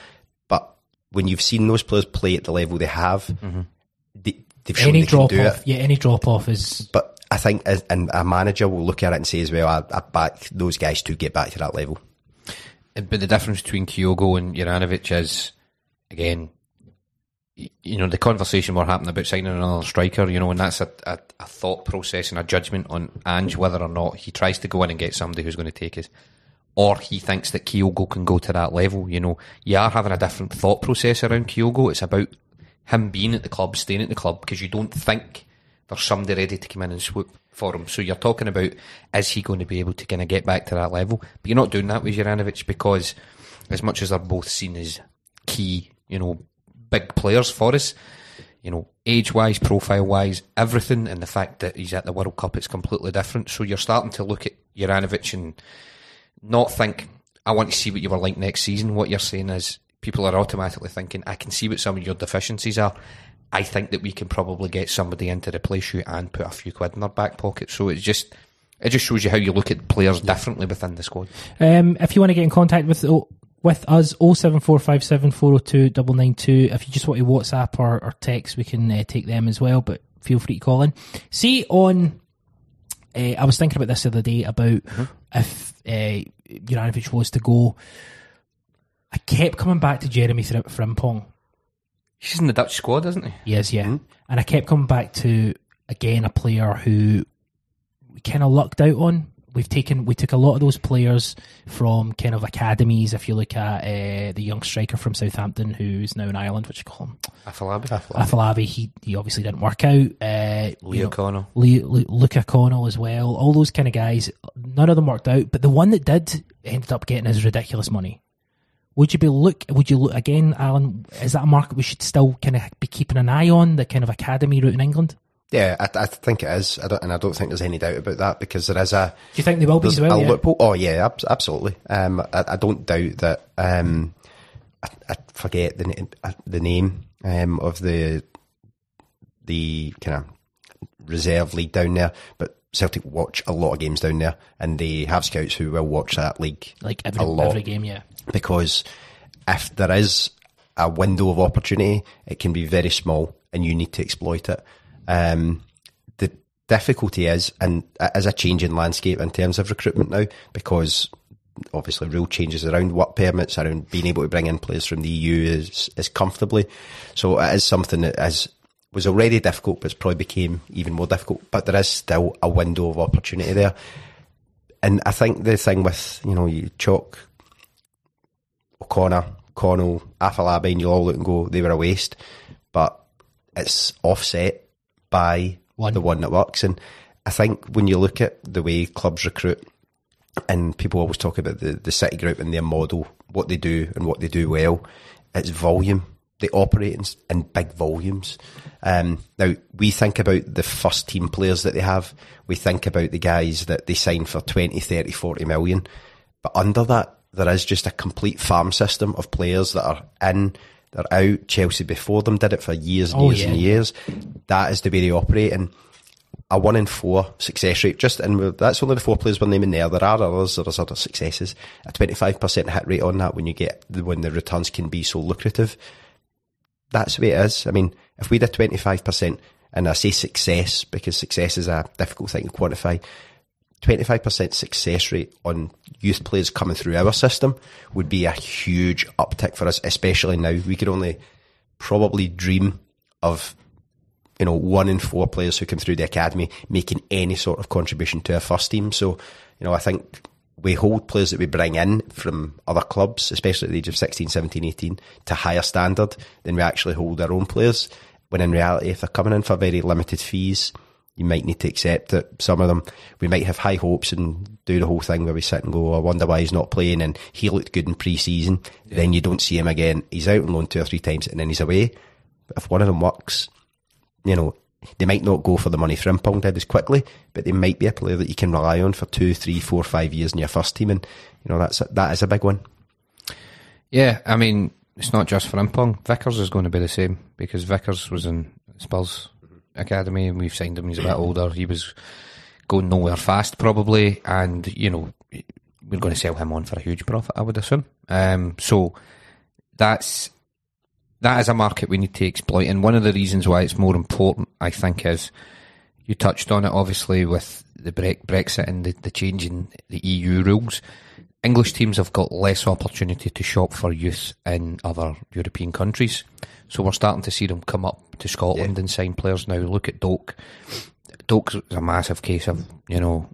But when you've seen those players play at the level they have, they, they've shown Any they can drop off, yeah, any drop off is But I think, as, and a manager will look at it and say as well, I, I back those guys to get back to that level. But the difference between Kyogo and Juranovic is, again, you know, the conversation we're having about signing another striker, you know, and that's a, a, a thought process and a judgment on Ange whether or not he tries to go in and get somebody who's going to take us, or he thinks that Kyogo can go to that level. You know, you are having a different thought process around Kyogo. It's about him being at the club, staying at the club, because you don't think there's somebody ready to come in and swoop for him. So you're talking about is he going to be able to kind of get back to that level? But you're not doing that with Juranovic because as much as they're both seen as key, you know, big players for us, you know, age wise, profile wise, everything, and the fact that he's at the World Cup, it's completely different. So you're starting to look at Juranovic and not think, I want to see what you were like next season. What you're saying is people are automatically thinking, I can see what some of your deficiencies are. I think that we can probably get somebody in to replace you and put a few quid in their back pocket. So it's just it just shows you how you look at players differently within the squad. Um, if you want to get in contact with with us, 07457 402 992. If you just want to WhatsApp or, or text, we can uh, take them as well, but feel free to call in. See, on, uh, I was thinking about this the other day about if uh, Juranovic was to go. I kept coming back to Jeremy Fr- Frimpong. He's in the Dutch squad, isn't he? He is, yeah. And I kept coming back to again a player who we kind of lucked out on. We've taken we took a lot of those players from kind of academies. If you look at uh, the young striker from Southampton who's now in Ireland, which you call him Afolabi. Afolabi, he he obviously didn't work out. Uh, Leo you know, Connell. Le- Le- Luca Connell as well. All those kind of guys, none of them worked out. But the one that did ended up getting his ridiculous money. Would you be look? Would you look again, Alan? Is that a market we should still kind of be keeping an eye on? The kind of academy route in England. Yeah, I, I think it is, I don't, and I don't think there's any doubt about that because there is a Do you think they will be as well? a yeah? loophole. Oh yeah, ab- absolutely. Um, I, I don't doubt that. Um, I, I forget the name, uh, the name um, of the the kind of reserve league down there, but Celtic watch a lot of games down there, and they have scouts who will watch that league Like every a lot every game, yeah. because if there is a window of opportunity, it can be very small, and you need to exploit it. Um, the difficulty is, and it is a changing landscape in terms of recruitment now, because obviously rule changes around work permits, around being able to bring in players from the EU is, is comfortably. So it is something that is was already difficult, but it's probably became even more difficult. But there is still a window of opportunity there. And I think the thing with, you know, you chalk O'Connor, Connell, Afolabi, and you'll all look and go, they were a waste. But it's offset by One. the one that works. And I think when you look at the way clubs recruit, and people always talk about the, the City Group and their model, what they do and what they do well, it's volume. They operate in, in big volumes. Um, now, we think about the first team players that they have. We think about the guys that they sign for 20, 30, 40 million. But under that, there is just a complete farm system of players that are in, they're out. Chelsea before them did it for years and Oh, years and years. That is the way they operate. And a one in four success rate. Just and that's only the four players we're naming there. There are others. There's other successes. A twenty five percent hit rate on that when you get when the returns can be so lucrative. That's the way it is. I mean, if we did twenty five percent, and I say success because success is a difficult thing to quantify. 25% success rate on youth players coming through our system would be a huge uptick for us, especially now. We could only probably dream of you know, one in four players who come through the academy making any sort of contribution to a first team. So, you know, I think we hold players that we bring in from other clubs, especially at the age of 16, 17, 18, to higher standard than we actually hold our own players. When in reality, if they're coming in for very limited fees, you might need to accept that some of them, we might have high hopes and do the whole thing where we sit and go, oh, I wonder why he's not playing and he looked good in pre-season. Yeah. Then you don't see him again. He's out on loan two or three times and then he's away. But if one of them works, you know, they might not go for the money Frimpong did as quickly, but they might be a player that you can rely on for two, three, four, five years in your first team, and you know that's a, that is a big one. Yeah, I mean it's not just Frimpong. Vickers is going to be the same because Vickers was in Spurs academy, and we've signed him. He's a bit older. He was going nowhere fast, probably, and you know we're going to sell him on for a huge profit, I would assume. Um, so that's that is a market we need to exploit. And one of the reasons why it's more important, I think, is you touched on it obviously with the Brexit and the, the change in the EU rules. English teams have got less opportunity to shop for youth in other European countries. So we're starting to see them come up to Scotland yeah. and sign players now. Look at Doak. Doak's a massive case of, you know.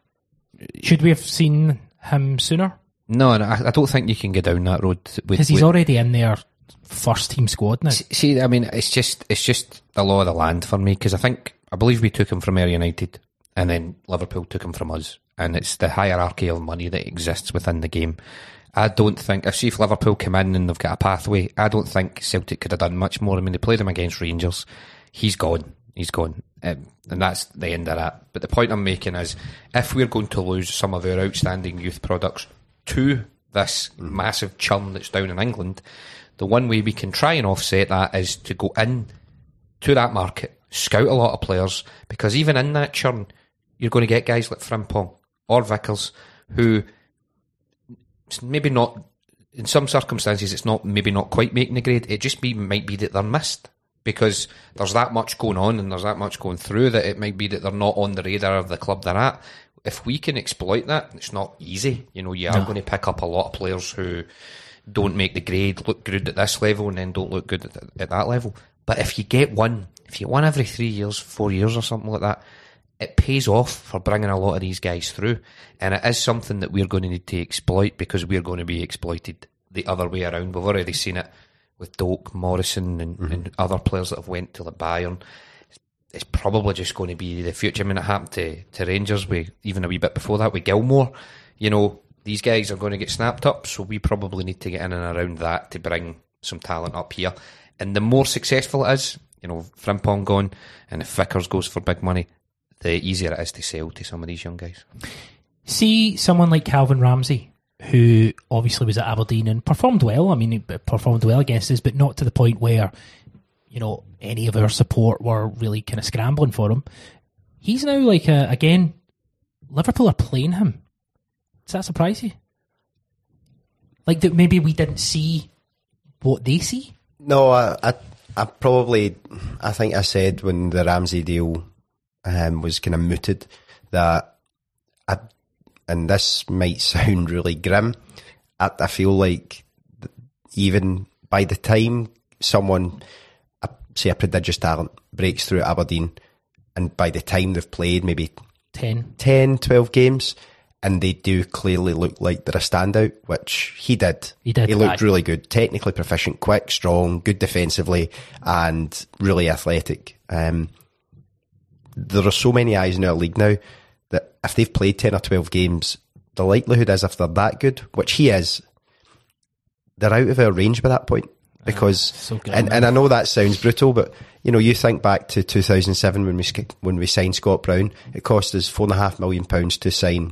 Should we have seen him sooner? No, I, don't think you can go down that road. Because he's already in there first team squad now. See, I mean, it's just it's just the law of the land for me because I think I believe we took him from Ayr United and then Liverpool took him from us, and it's the hierarchy of money that exists within the game. I don't think I see if Liverpool come in and they've got a pathway. I don't think Celtic could have done much more. I mean, they played him against Rangers. He's gone. He's gone. Um, and that's the end of that. But the point I'm making is if we're going to lose some of our outstanding youth products to this massive chum that's down in England, the one way we can try and offset that is to go in to that market, scout a lot of players, because even in that churn, you're going to get guys like Frimpong or Vickers who maybe not, in some circumstances, it's not maybe not quite making the grade. It just be, might be that they're missed because there's that much going on and there's that much going through that it might be that they're not on the radar of the club they're at. If we can exploit that, it's not easy. You know, you are no. going to pick up a lot of players who don't make the grade look good at this level and then don't look good at, at that level. But if you get one, if you one every three years, four years or something like that, it pays off for bringing a lot of these guys through. And it is something that we're going to need to exploit because we're going to be exploited the other way around. We've already seen it with Doak, Morrison, and, mm-hmm. and other players that have went to the Bayern. It's probably just going to be the future. I mean, it happened to, to Rangers. We even a wee bit before that with Gilmour. You know, these guys are going to get snapped up, so we probably need to get in and around that to bring some talent up here. And the more successful it is, you know, Frimpong gone, and if Vickers goes for big money, the easier it is to sell to some of these young guys. See someone like Calvin Ramsey, who obviously was at Aberdeen and performed well. I mean, he performed well against us, but not to the point where, you know, any of our support were really kind of scrambling for him. He's now like, a, again, Liverpool are playing him does that surprise you? Like that maybe we didn't see what they see? No, I, I, I probably, I think I said when the Ramsey deal um, was kind of mooted that, I, and this might sound really grim, I, I feel like even by the time someone, say a prodigious talent, breaks through at Aberdeen, and by the time they've played maybe 10, 10 12 games, and they do clearly look like they're a standout, which he did. He did. He looked really good, technically proficient, quick, strong, good defensively, and really athletic. Um, there are so many eyes in our league now that if they've played 10 or 12 games, the likelihood is if they're that good, which he is, they're out of our range by that point. Because, oh, so and, and I know that sounds brutal, but you know, you think back to 2007 when we when we signed Scott Brown, it cost us four and a half million pounds to sign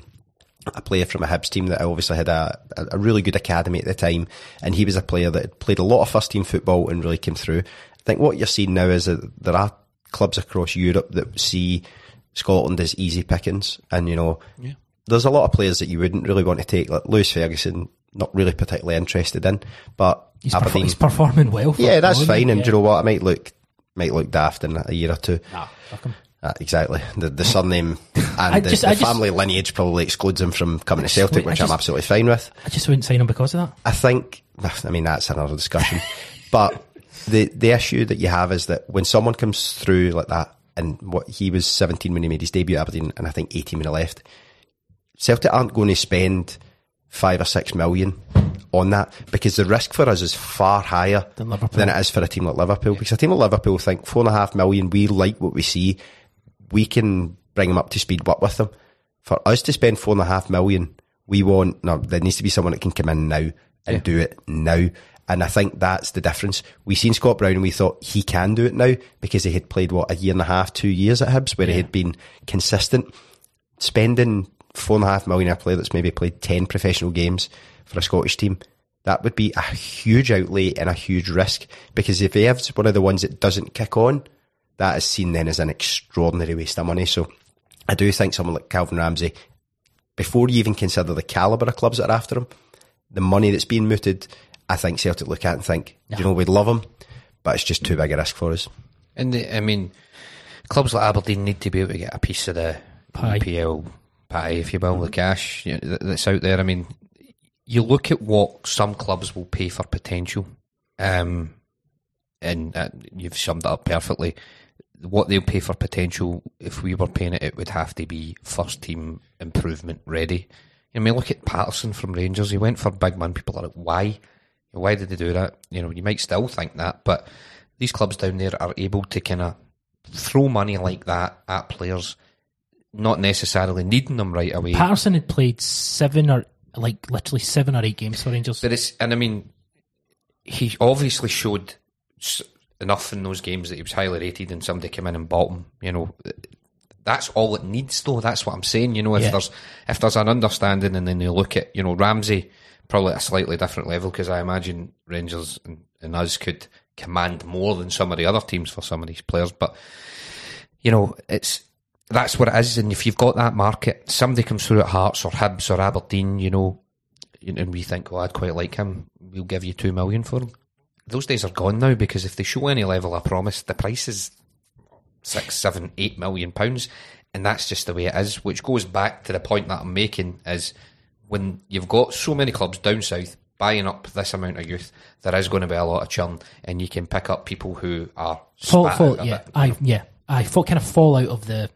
a player from a Hibs team that obviously had a, a really good academy at the time, and he was a player that had played a lot of first team football and really came through. I think what you're seeing now is that there are clubs across Europe that see Scotland as easy pickings, and you know, Yeah. there's a lot of players that you wouldn't really want to take, like Lewis Ferguson. Not really particularly interested in, but He's, perfor- Aberdeen. he's performing well. For yeah, that's fine. And yeah. do you know what? I might look might look daft in a year or two. Nah, fuck him. Uh, exactly. The the surname and the, just- the I just- family lineage probably excludes him from coming to Celtic, which I'm absolutely fine with. I just wouldn't sign him because of that. I think, I mean, that's another discussion. but the the issue that you have is that when someone comes through like that, and what he was 17 when he made his debut at Aberdeen, and I think 18 when he left, Celtic aren't going to spend five or six million on that because the risk for us is far higher Than than it is for a team like Liverpool. Because a team like Liverpool think four and a half million, we like what we see, we can bring them up to speed, work with them. For us to spend four and a half million, we want, no, there needs to be someone that can come in now and do it now. And I think that's the difference. We seen Scott Brown and we thought he can do it now because he had played, what, a year and a half, two years at Hibs where he had been consistent. Spending four and a half million on a player that's maybe played 10 professional games for a Scottish team, that would be a huge outlay and a huge risk because if he is one of the ones that doesn't kick on, that is seen then as an extraordinary waste of money. So I do think someone like Calvin Ramsey, before you even consider the calibre of clubs that are after him, the money that's being mooted, I think Celtic look at and think, you know, we'd love him, but it's just too big a risk for us. And the, I mean, clubs like Aberdeen need to be able to get a piece of the Pie. EPL pie, if you will, the cash you know, that's out there. I mean, you look at what some clubs will pay for potential, um, and uh, you've summed it up perfectly. What they'll pay for potential, if we were paying it, it would have to be first team improvement ready. I mean, look at Patterson from Rangers. He went for big man. People are like, why? Why did they do that? You know, you might still think that, but these clubs down there are able to kind of throw money like that at players, not necessarily needing them right away. Patterson had played seven or like literally seven or eight games for Rangers. But it's, and I mean, he obviously showed enough in those games that he was highly rated and somebody came in and bought him. You know, that's all it needs though. That's what I'm saying. You know, if Yeah. there's, if there's an understanding and then you look at, you know, Ramsey, probably at a slightly different level because I imagine Rangers and, and us could command more than some of the other teams for some of these players. But, you know, it's, that's what it is. And if you've got that market, somebody comes through at Hearts or Hibs or Aberdeen, you know, and we think, well, I'd quite like him. We'll give you two million for him. Those days are gone now because if they show any level of promise, the price is six, seven, eight million pounds, and that's just the way it is. Which goes back to the point that I'm making is when you've got so many clubs down south buying up this amount of youth, there is going to be a lot of churn, and you can pick up people who are fall, fall, yeah, bit. I yeah, I fall, kind of fall out of the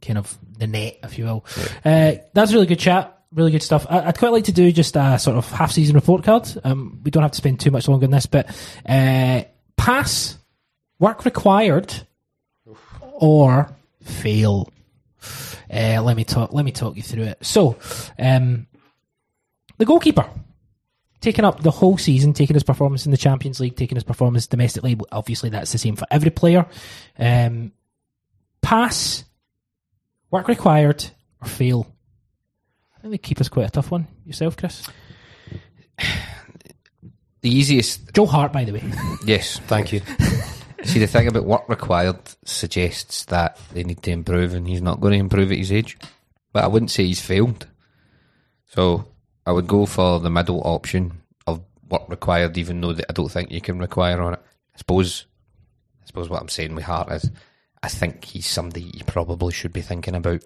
kind of the net, if you will. Uh, that's a really good chat. Really good stuff. I, I'd quite like to do just a sort of half season report card. Um, we don't have to spend too much longer on this, but uh, pass, work required, or fail. Uh, let me talk. Let me talk you through it. So, um, the goalkeeper taking up the whole season, taking his performance in the Champions League, taking his performance domestically. Obviously, that's the same for every player. Um, pass, work required, or fail. I think the keeper's quite a tough one. Yourself, Chris? The easiest, Joe Hart, by the way. yes, Thank you. See, the thing about work required suggests that they need to improve, and he's not going to improve at his age. But I wouldn't say he's failed. So I would go for the middle option of work required, even though I don't think you can require on it. I suppose, I suppose what I'm saying with Hart is, I think he's somebody you probably should be thinking about.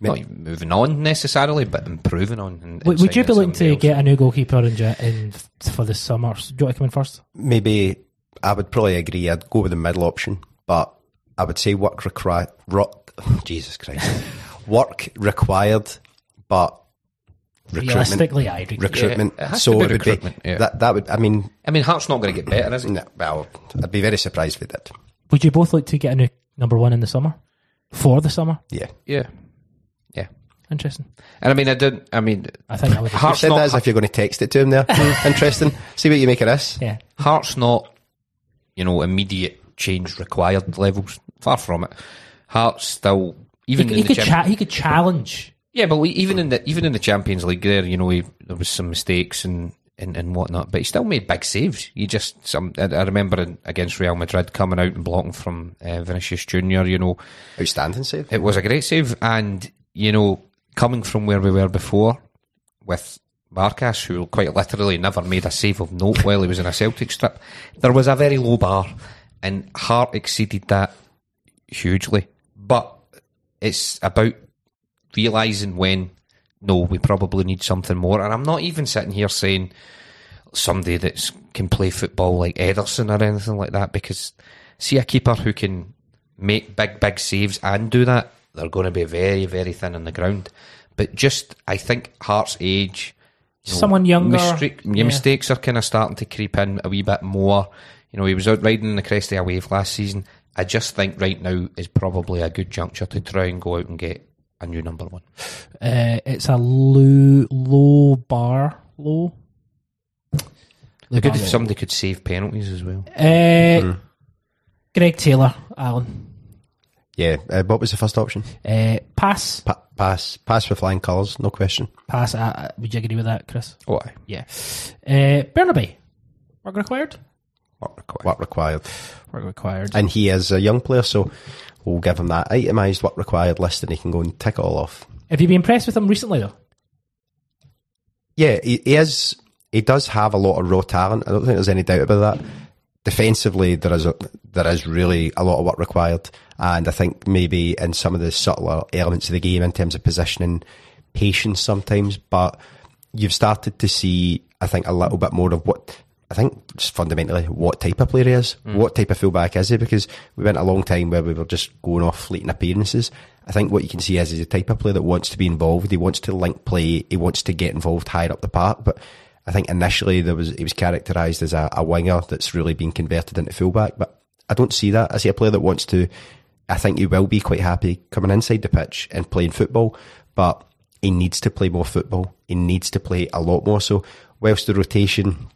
Not moving on necessarily, but improving on. And Would would you be looking to else. get a new goalkeeper in, in for the summer? Do you want to come in first? Maybe I would probably agree. I'd go with the middle option, but I would say work required. Ro- Jesus Christ, work required, but. Realistically, I agree. recruitment. Yeah, it so it would recruitment, be yeah. that. That would. I mean, I mean, Hart's not going to get better, is he? no, well, I'd be very surprised with it. Would you both like to get a new number one in the summer? For the summer? Yeah, yeah. Interesting. And I mean, I don't. I mean, I think I would. you said that as if you're going to text it to him. There, interesting. See what you make of this. Yeah. Hart's not, you know, immediate change required levels. Far from it. Hart's still He, even he in the could Champ- cha- he could challenge. yeah, but even in the even in the Champions League, there, you know, we, there was some mistakes and and, and whatnot, but he still made big saves. You just some. I, I remember in, against Real Madrid coming out and blocking from uh, Vinicius Junior. You know, Outstanding save. it was a great save, and you know, coming from where we were before with Barkas, who quite literally never made a save of note while he was in a Celtic strip, there was a very low bar, and Hart exceeded that hugely. But it's about realizing when no, we probably need something more. And I'm not even sitting here saying somebody that can play football like Ederson or anything like that because see a keeper who can make big, big saves and do that, they're going to be very, very thin on the ground. But just, I think Hart's age, you know, Someone younger, mistake- yeah. mistakes are kind of starting to creep in a wee bit more. You know, he was out riding the crest of a wave last season. I just think right now is probably a good juncture to try and go out and get a new number one. Uh, it's a low, low bar. Low. Low Good if somebody could save penalties as well. Uh, Greg Taylor, Alan. Yeah. Uh, what was the first option? Uh, pass. Pa- pass. Pass with flying colours. No question. Pass. Uh, would you agree with that, Chris? Oh, aye. Yeah. Uh, Bernabei. Work required? Work required. Work required. Work required. And he is a young player, so we'll give him that itemised work required list, and he can go and tick it all off. Have you been impressed with him recently, though? Yeah, he, he is. He does have a lot of raw talent. I don't think there's any doubt about that. Defensively, there is a, there is really a lot of work required, and I think maybe in some of the subtler elements of the game in terms of positioning, patience sometimes. But you've started to see, I think, a little bit more of what I think just fundamentally what type of player he is, hmm. what type of fullback is he? Because we went a long time where we were just going off fleeting appearances. I think what you can see is he's a type of player that wants to be involved. He wants to link play. He wants to get involved higher up the park. But I think initially there was he was characterised as a, a winger that's really been converted into fullback. But I don't see that. I see a player that wants to. I think he will be quite happy coming inside the pitch and playing football, but he needs to play more football. He needs to play a lot more. So whilst the rotation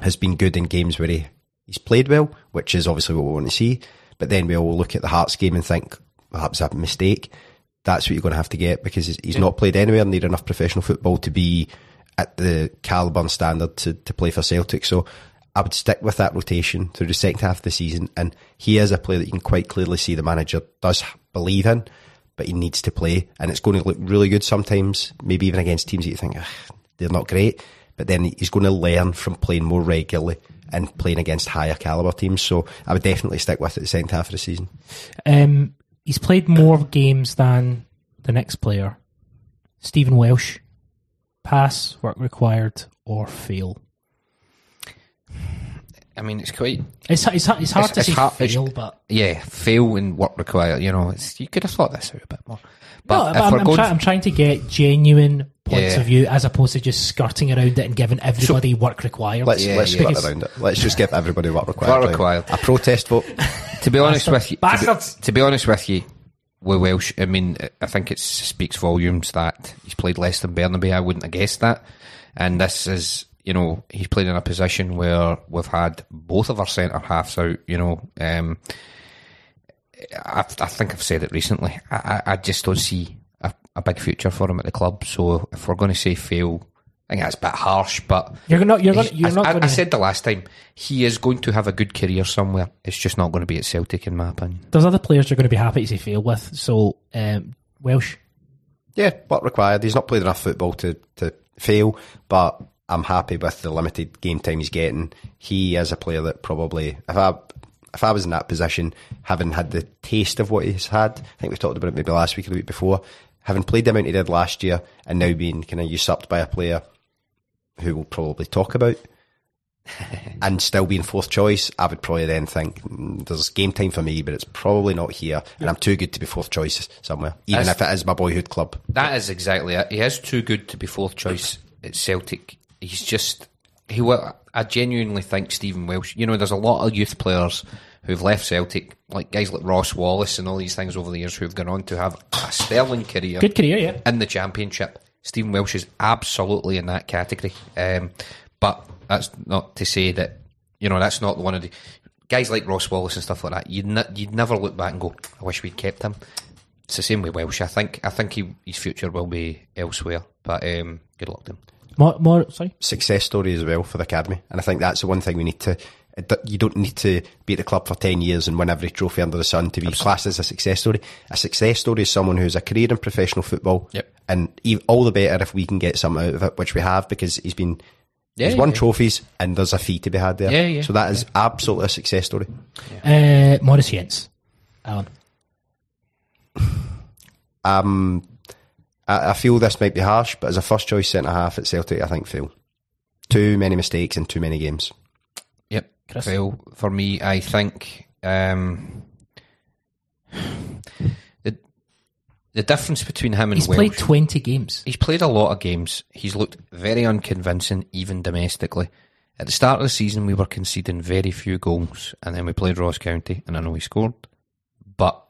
has been good in games where he, he's played well, which is obviously what we want to see. But then we all look at the Hearts game and think perhaps a mistake. That's what you're going to have to get because he's, he's not played anywhere near enough professional football to be at the calibre and standard to, to play for Celtic. So I would stick with that rotation through the second half of the season. And he is a player that you can quite clearly see the manager does believe in, but he needs to play. And it's going to look really good sometimes, maybe even against teams that you think, "Ugh, they're not great. But then he's going to learn from playing more regularly and playing against higher caliber teams. So I would definitely stick with it the second half of the season. Um, he's played more games than the next player, Stephen Welsh. Pass, work required, or fail. I mean, it's quite It's it's, it's hard It's- to it's say hard- it's- fail, but yeah, fail and work required. You know, it's, you could have thought this out a bit more. But no, but I'm, I'm, try, I'm trying to get genuine points Yeah. of view as opposed to just skirting around it and giving everybody work required. Let's Yeah, let's yeah. skirt around it. Let's just give everybody work required. What required. A protest vote. to be honest with you, to be, to be honest with you, with Welsh, I mean, I think it speaks volumes that he's played less than Bernabei. I wouldn't have guessed that. And this is, you know, he's played in a position where we've had both of our centre halves out. You know, um, I, I think I've said it recently. I, I, just don't see a, a big future for him at the club. So if we're going to say fail, I think that's a bit harsh, but You're not. You're, gonna, you're I, not I- going I said the last time he is going to have a good career somewhere. It's just not going to be at Celtic, in my opinion. There's other players you're going to be happy to say fail with. So um, Welsh. Yeah, what required. He's not played enough football to, to fail, but I'm happy with the limited game time he's getting. He is a player that probably, if I if I was in that position, having had the taste of what he's had, I think we talked about it maybe last week or the week before, having played the amount he did last year and now being kind of usurped by a player who we'll probably talk about and still being fourth choice, I would probably then think "Mm, there's game time for me, but it's probably not here, and I'm too good to be fourth choice somewhere, even That's- if it is my boyhood club. That is exactly it. He is too good to be fourth choice at Celtic. He's just he. will- I genuinely think Stephen Welsh. You know, there's a lot of youth players who've left Celtic, like guys like Ross Wallace and all these things over the years, who've gone on to have a sterling career. Good career, yeah. in the championship. Stephen Welsh is absolutely in that category. Um, but that's not to say that you know that's not one of the guys like Ross Wallace and stuff like that. You'd ne- you'd never look back and go, "I wish we'd kept him." It's the same with Welsh. I think I think he, his future will be elsewhere. But um, good luck to him. More, more sorry. success story as well for the academy, and I think that's the one thing we need to. You don't need to be at the club for ten years and win every trophy under the sun to be classed as a success story. A success story is someone who's a career in professional football, Yep. And e- all the better if we can get some out of it, which we have because he's been. Yeah, he's won yeah. trophies and there's a fee to be had there. Yeah, yeah, So that is absolutely a success story. Uh, Moritz Jenz. Alan. Um, I, I feel this might be harsh, but as a first choice centre half at Celtic, I think Phil. Too many mistakes in too many games. Yep. Chris? Well, for me, I think um, the difference between him and He's Welsh. played 20 games. He's played a lot of games. He's looked very unconvincing, even domestically. At the start of the season, we were conceding very few goals, and then we played Ross County, and I know he scored, but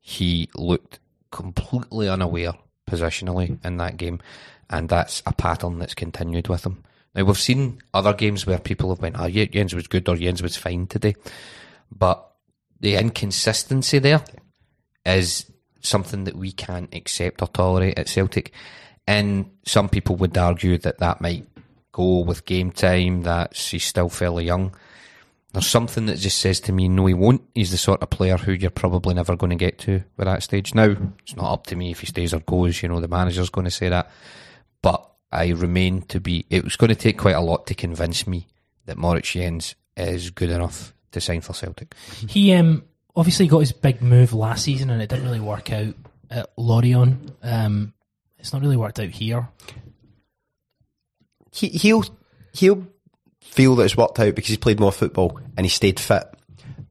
he looked completely unaware positionally in that game, and that's a pattern that's continued with him. Now we've seen other games where people have went, ah, "Oh, Ye- Jenz was good" or "Jenz was fine today," but the inconsistency there is something that we can't accept or tolerate at Celtic. And some people would argue that that might go with game time, that he's still fairly young. There's something that just says to me, no, he won't. He's the sort of player who you're probably never going to get to with that stage. Now, it's not up to me if he stays or goes, you know, the manager's going to say that. But I remain to be, it was going to take quite a lot to convince me that Moritz Jenz is good enough to sign for Celtic. He um, obviously got his big move last season and it didn't really work out at Lorient. Um, it's not really worked out here. he, he'll he'll feel that it's worked out because he's played more football and he stayed fit.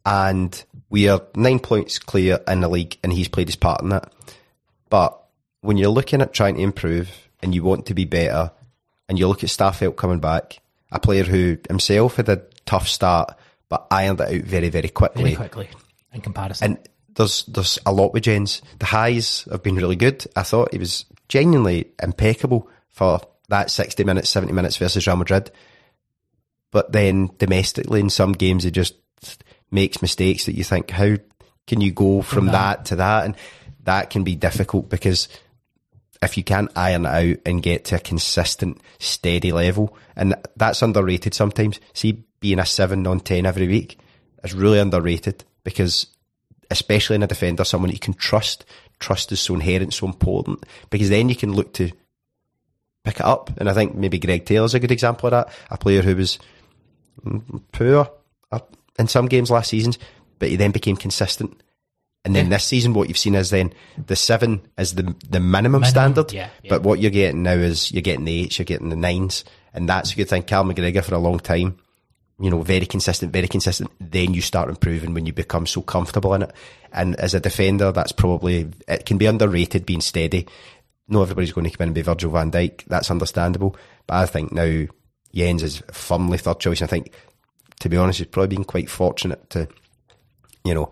And we are nine points clear in the league, and he's played his part in that. But when you're looking at trying to improve and you want to be better, and you look at Starfelt coming back, a player who himself had a tough start but ironed it out very, very quickly. Very quickly in comparison. And there's there's a lot with Jenz. The highs have been really good. I thought he was genuinely impeccable for that 60 minutes, 70 minutes versus Real Madrid. But then domestically in some games he just makes mistakes that you think, how can you go from that to that? And that can be difficult because if you can't iron it out and get to a consistent, steady level, and that's underrated sometimes. See, being a seven on ten every week is really underrated because, especially in a defender, someone you can trust. Trust is so inherent, so important because then you can look to pick it up. And I think maybe Greg Taylor's a good example of that. A player who was poor uh, in some games last season, but he then became consistent. And then this season, what you've seen is then the seven is the the minimum, Minimum, standard. yeah, yeah. But what you're getting now is you're getting the eights, you're getting the nines, and that's a good thing. Cal McGregor for a long time, you know, very consistent, very consistent. Then you start improving when you become so comfortable in it. And as a defender, that's probably it can be underrated being steady. No, everybody's going to come in and be Virgil van Dijk. That's understandable. But I think now Jenz is firmly third choice. And I think, to be honest, he's probably been quite fortunate to, you know,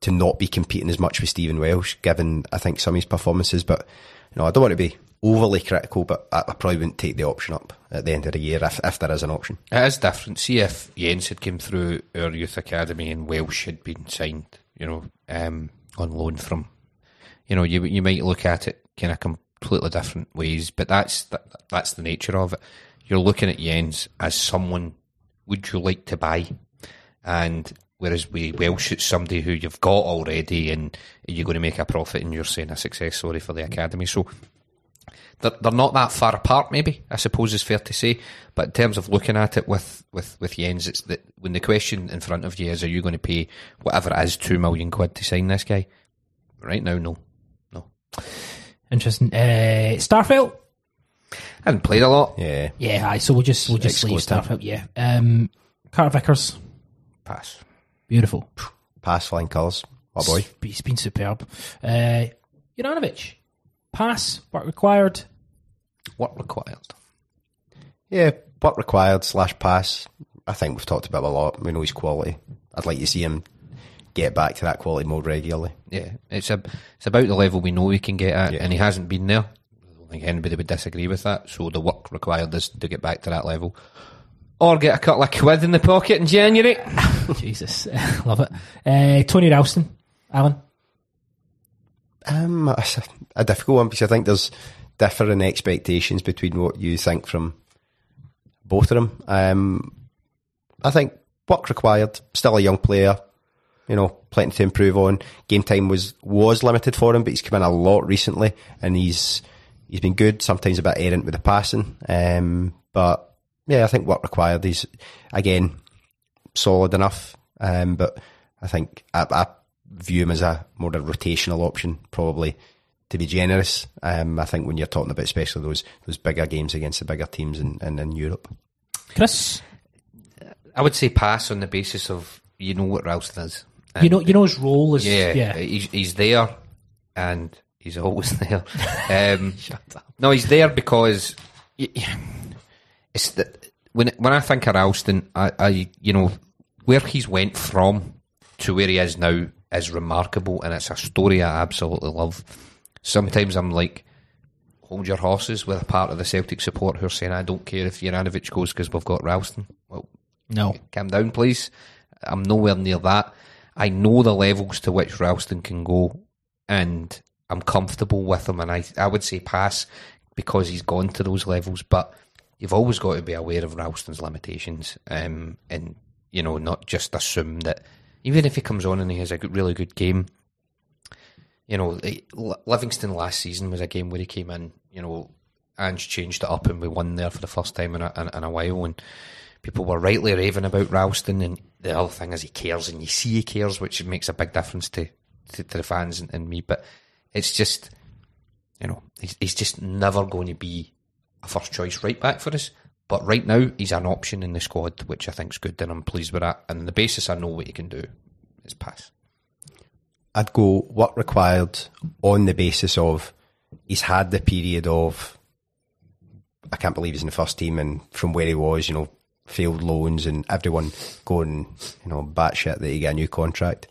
to not be competing as much with Stephen Welsh, given I think some of his performances. But you know, I don't want to be overly critical, but I, I probably wouldn't take the option up at the end of the year if, if there is an option. It is different. See if Jenz had come through our youth academy and Welsh had been signed, you know, um, on loan from, you know, you you might look at it kind of completely different ways, but that's that, that's the nature of it. You're looking at Jenz as someone would you like to buy, and whereas we Welsh it's somebody who you've got already, and you're going to make a profit, and you're saying a success story for the academy. So they're, they're not that far apart, maybe, I suppose is fair to say. But in terms of looking at it with, with, with Jenz, it's that when the question in front of you is, are you going to pay whatever it is, two million quid to sign this guy? Right now, no. No. Interesting. Uh, Starfelt? I haven't played a lot. Yeah, Yeah, aye, so we'll just we'll just leave Exclusive. Starfelt, yeah. Um, Carter Vickers, Pass. beautiful. pass flying colours. Oh boy. He's been superb. Uh, Juranovic, pass, work required. What required? Yeah, what required slash pass. I think we've talked about him a lot. We know his quality. I'd like to see him get back to that quality more regularly. Yeah, it's a, it's about the level we know he can get at, Yeah. and he hasn't been there. I don't think anybody would disagree with that. So the work required is to get back to that level, or get a couple of quid in the pocket in January. Jesus, love it. Uh, Tony Ralston, Alan. Um, a, a difficult one because I think there's differing expectations between what you think from both of them. Um, I think work required. Still a young player, you know, plenty to improve on. Game time was was limited for him, but he's come in a lot recently, and he's he's been good. Sometimes a bit errant with the passing, um, but yeah, I think work required. He's again solid enough, um, but I think I, I view him as a more of a rotational option, probably to be generous. Um, I think when you're talking about especially those those bigger games against the bigger teams in, in, in Europe. Chris, I would say pass on the basis of you know what Ralston is. you know, you know his role is Yeah, yeah. He's, he's there, and he's always there. Um, no, he's there because y- y- it's the, when when I think of Ralston, I, I you know where he's went from to where he is now is remarkable, and it's a story I absolutely love. Sometimes I'm like. Hold your horses with a part of the Celtic support who are saying, I don't care if Juranovic goes because we've got Ralston. Well, No, calm down, please. I'm nowhere near that. I know the levels to which Ralston can go, and I'm comfortable with him. And I, I would say pass because he's gone to those levels. But you've always got to be aware of Ralston's limitations, um, and you know, not just assume that even if he comes on and he has a really good game. You know, eh, Livingston last season was a game where he came in. You know, Ange changed it up, and we won there for the first time in a, in a while. And people were rightly raving about Ralston, and the other thing is he cares, and you see he cares, which makes a big difference to to, to the fans and, and me. But it's just, you know, he's, he's just never going to be a first choice right back for us. But right now, he's an option in the squad, which I think is good, and I'm pleased with that. And the basis I know what he can do, is pass. I'd go work required on the basis of he's had the period of I can't believe he's in the first team and from where he was, you know, failed loans and everyone going, you know, batshit that he get a new contract.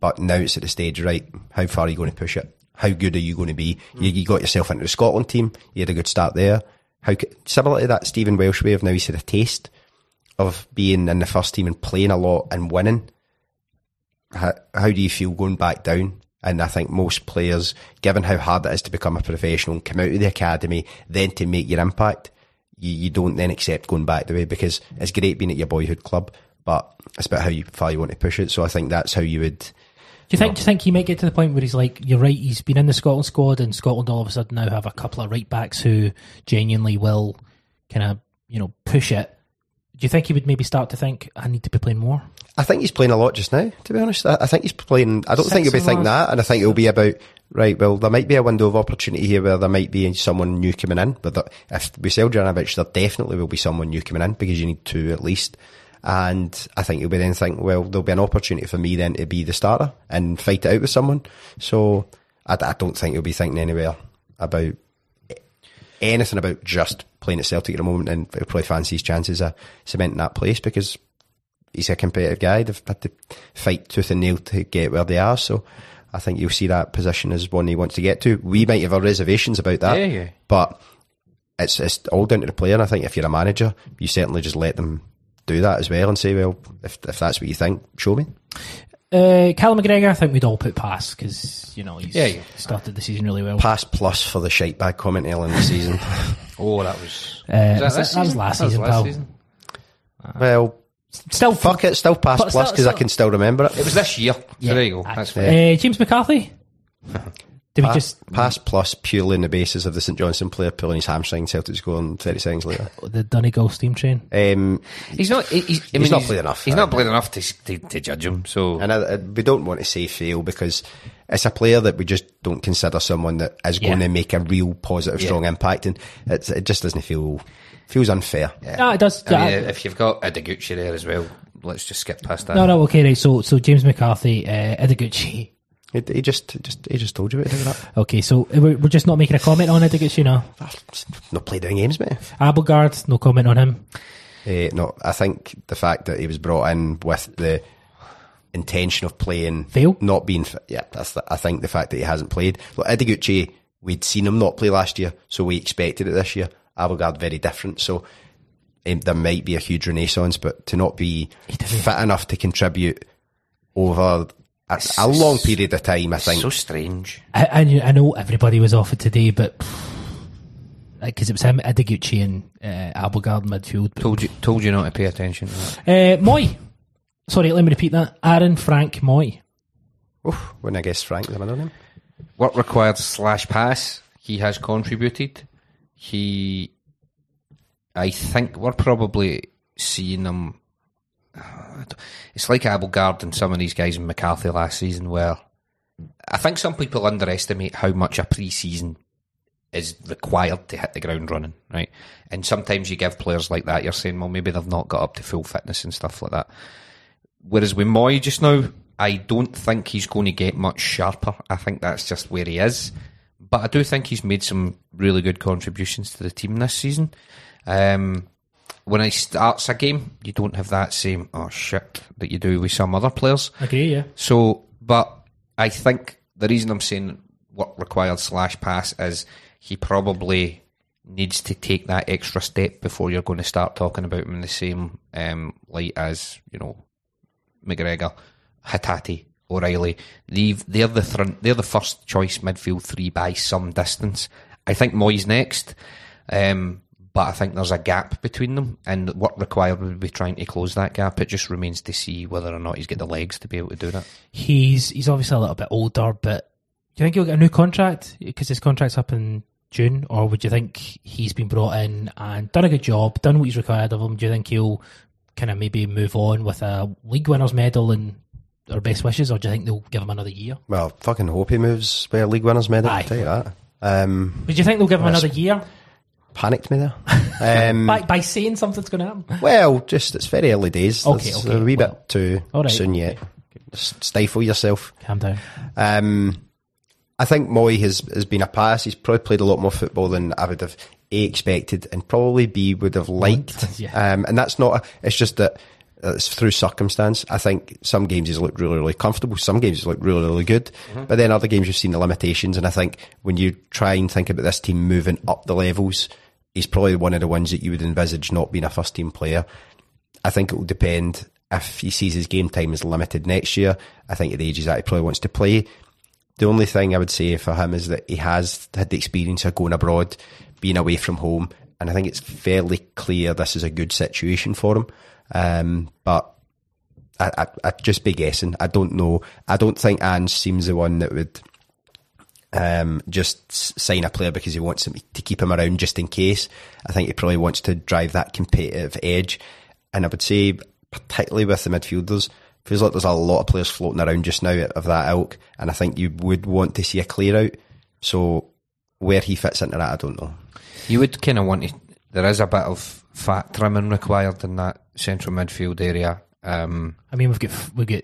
But now it's at the stage, right? How far are you going to push it? How good are you going to be? You, you got yourself into the Scotland team. You had a good start there. How similar to that Stephen Welsh way of now he's had a taste of being in the first team and playing a lot and winning how, how do you feel going back down? And I think most players, given how hard it is to become a professional and come out of the academy, then to make your impact, you, you don't then accept going back the way because it's great being at your boyhood club, but it's about how you, far you want to push it. So I think that's how you would. Do you think? Do you think he might get to the point where he's like, you're right. He's been in the Scotland squad, and Scotland all of a sudden now have a couple of right backs who genuinely will kind of you know push it. Do you think he would maybe start to think I need to be playing more? I think he's playing a lot just now, to be honest. I, I think he's playing, I don't Six think he'll be thinking that, and I think it'll be about, right, well, there might be a window of opportunity here where there might be someone new coming in, but if we sell Juranovic, there definitely will be someone new coming in because you need two at least. And I think he'll be then think, well, there'll be an opportunity for me then to be the starter and fight it out with someone. So I, I don't think he'll be thinking anywhere about anything about just playing at Celtic at the moment and he'll probably fancy his chances of cementing that place because he's a competitive guy. They've had to fight tooth and nail to get where they are. So I think you'll see that position as one he wants to get to. We might have our reservations about that, Yeah, yeah. but it's it's all down to the player. And I think if you're a manager, you certainly just let them do that as well and say, well, if if that's what you think, show me. Uh, Callum McGregor, I think we'd all put pass because you know he's Yeah, yeah. started the season really well. Pass plus for the shite bag comment early in the season. Oh, that was. Uh, was was that- that was season? last That was season, pal. well, Still, fuck it, still pass plus because I can still remember it. It was this year. So Yeah, there you go. that's That's fair. fair. Uh, James McCarthy. Did we just pass plus purely on the basis of the St Johnstone player pulling his hamstring, Celtic scoring 30 seconds later. the Donegal steam train? Um, He's not. He, he's, I He's mean, not played enough, He's uh, not played enough to, to to judge him. So and I, I, we don't want to say fail because it's a player that we just don't consider someone that is going Yeah. to make a real positive, Yeah. strong impact, and it's, it just doesn't feel feels unfair. No, it does. I mean, yeah. if you've got Ideguchi there as well, let's just skip past that. no, no, okay, right. So, so James McCarthy, uh, Ideguchi. He, he just, just, he just told you about that. Okay, so we're, we're just not making a comment on Ideguchi now. Not played any games, mate. Abildgaard, no comment on him. Uh, no, I think the fact that he was brought in with the intention of playing, Fail? not being. Yeah, that's. The, I think the fact that he hasn't played. Look, Ideguchi, we'd seen him not play last year, so we expected it this year. Abildgaard very different, so um, there might be a huge renaissance, but to not be fit enough to contribute over a, a long period of time, I think. so strange. I, I, knew- I know everybody was offered today, but because it was him, Ideguchi, and uh, Abildgaard midfield. But, Told you, told you not to pay attention. To that. uh, Mooy. Sorry, let me repeat that. Aaron Frank Mooy. Oof, wouldn't I guess Frank the middle name? Work required slash pass. He has contributed. He, I think we're probably seeing him. It's like Abildgaard and some of these guys in McCarthy last season, where I think some people underestimate how much a pre-season is required to hit the ground running, right? And sometimes you give players like that, you're saying, well, maybe they've not got up to full fitness and stuff like that. Whereas with Mooy just now, I don't think he's going to get much sharper. I think that's just where he is. But I do think he's made some really good contributions to the team this season. Um, when he starts a game, you don't have that same oh shit that you do with some other players. Agree, yeah. So, but I think the reason I'm saying what required slash pass is he probably needs to take that extra step before you're going to start talking about him in the same um, light as you know McGregor, Hatate, O'Riley. They they're the they're the first choice midfield three by some distance. I think Mooy's next. Um, but I think there's a gap between them, and what required would be trying to close that gap. It just remains to see whether or not he's got the legs to be able to do that. He's he's obviously a little bit older, but do you think he'll get a new contract because his contract's up in June, or would you think he's been brought in and done a good job, done what he's required of him? Do you think he'll kind of maybe move on with a league winners medal and our best wishes, or do you think they'll give him another year? Well, fucking hope he moves with a league winners medal. Aye. I'll tell you that. Um, Would you think they'll give him another year panicked me there. Um, by by saying something's going to happen? well, just it's very early days. Okay, It's okay, a wee well, bit too right, soon yet. Just stifle yourself. Calm down. Um, I think Mooy has, has been a pass. He's probably played a lot more football than I would have A expected and probably B would have liked. Yeah. Um, and that's not, a, it's just that Uh, it's through circumstance. I think some games he's looked really, really comfortable. Some games he's looked really, really good. Mm-hmm. But then other games you've seen the limitations. And I think when you try and think about this team moving up the levels, he's probably one of the ones that you would envisage not being a first team player. I think it will depend if he sees his game time is limited next year. I think at the age he's at, he probably wants to play. The only thing I would say for him is that he has had the experience of going abroad, being away from home, and I think it's fairly clear this is a good situation for him. Um, but I, I, I'd just be guessing. I don't know. I don't think Ange seems the one that would um, just sign a player because he wants him to keep him around just in case. I think he probably wants to drive that competitive edge. And I would say, particularly with the midfielders, feels like there's a lot of players floating around just now of that ilk. And I think you would want to see a clear out. So where he fits into that, I don't know. You would kind of want to. There is a bit of fat trimming required in that central midfield area. Um, I mean, we've got we've got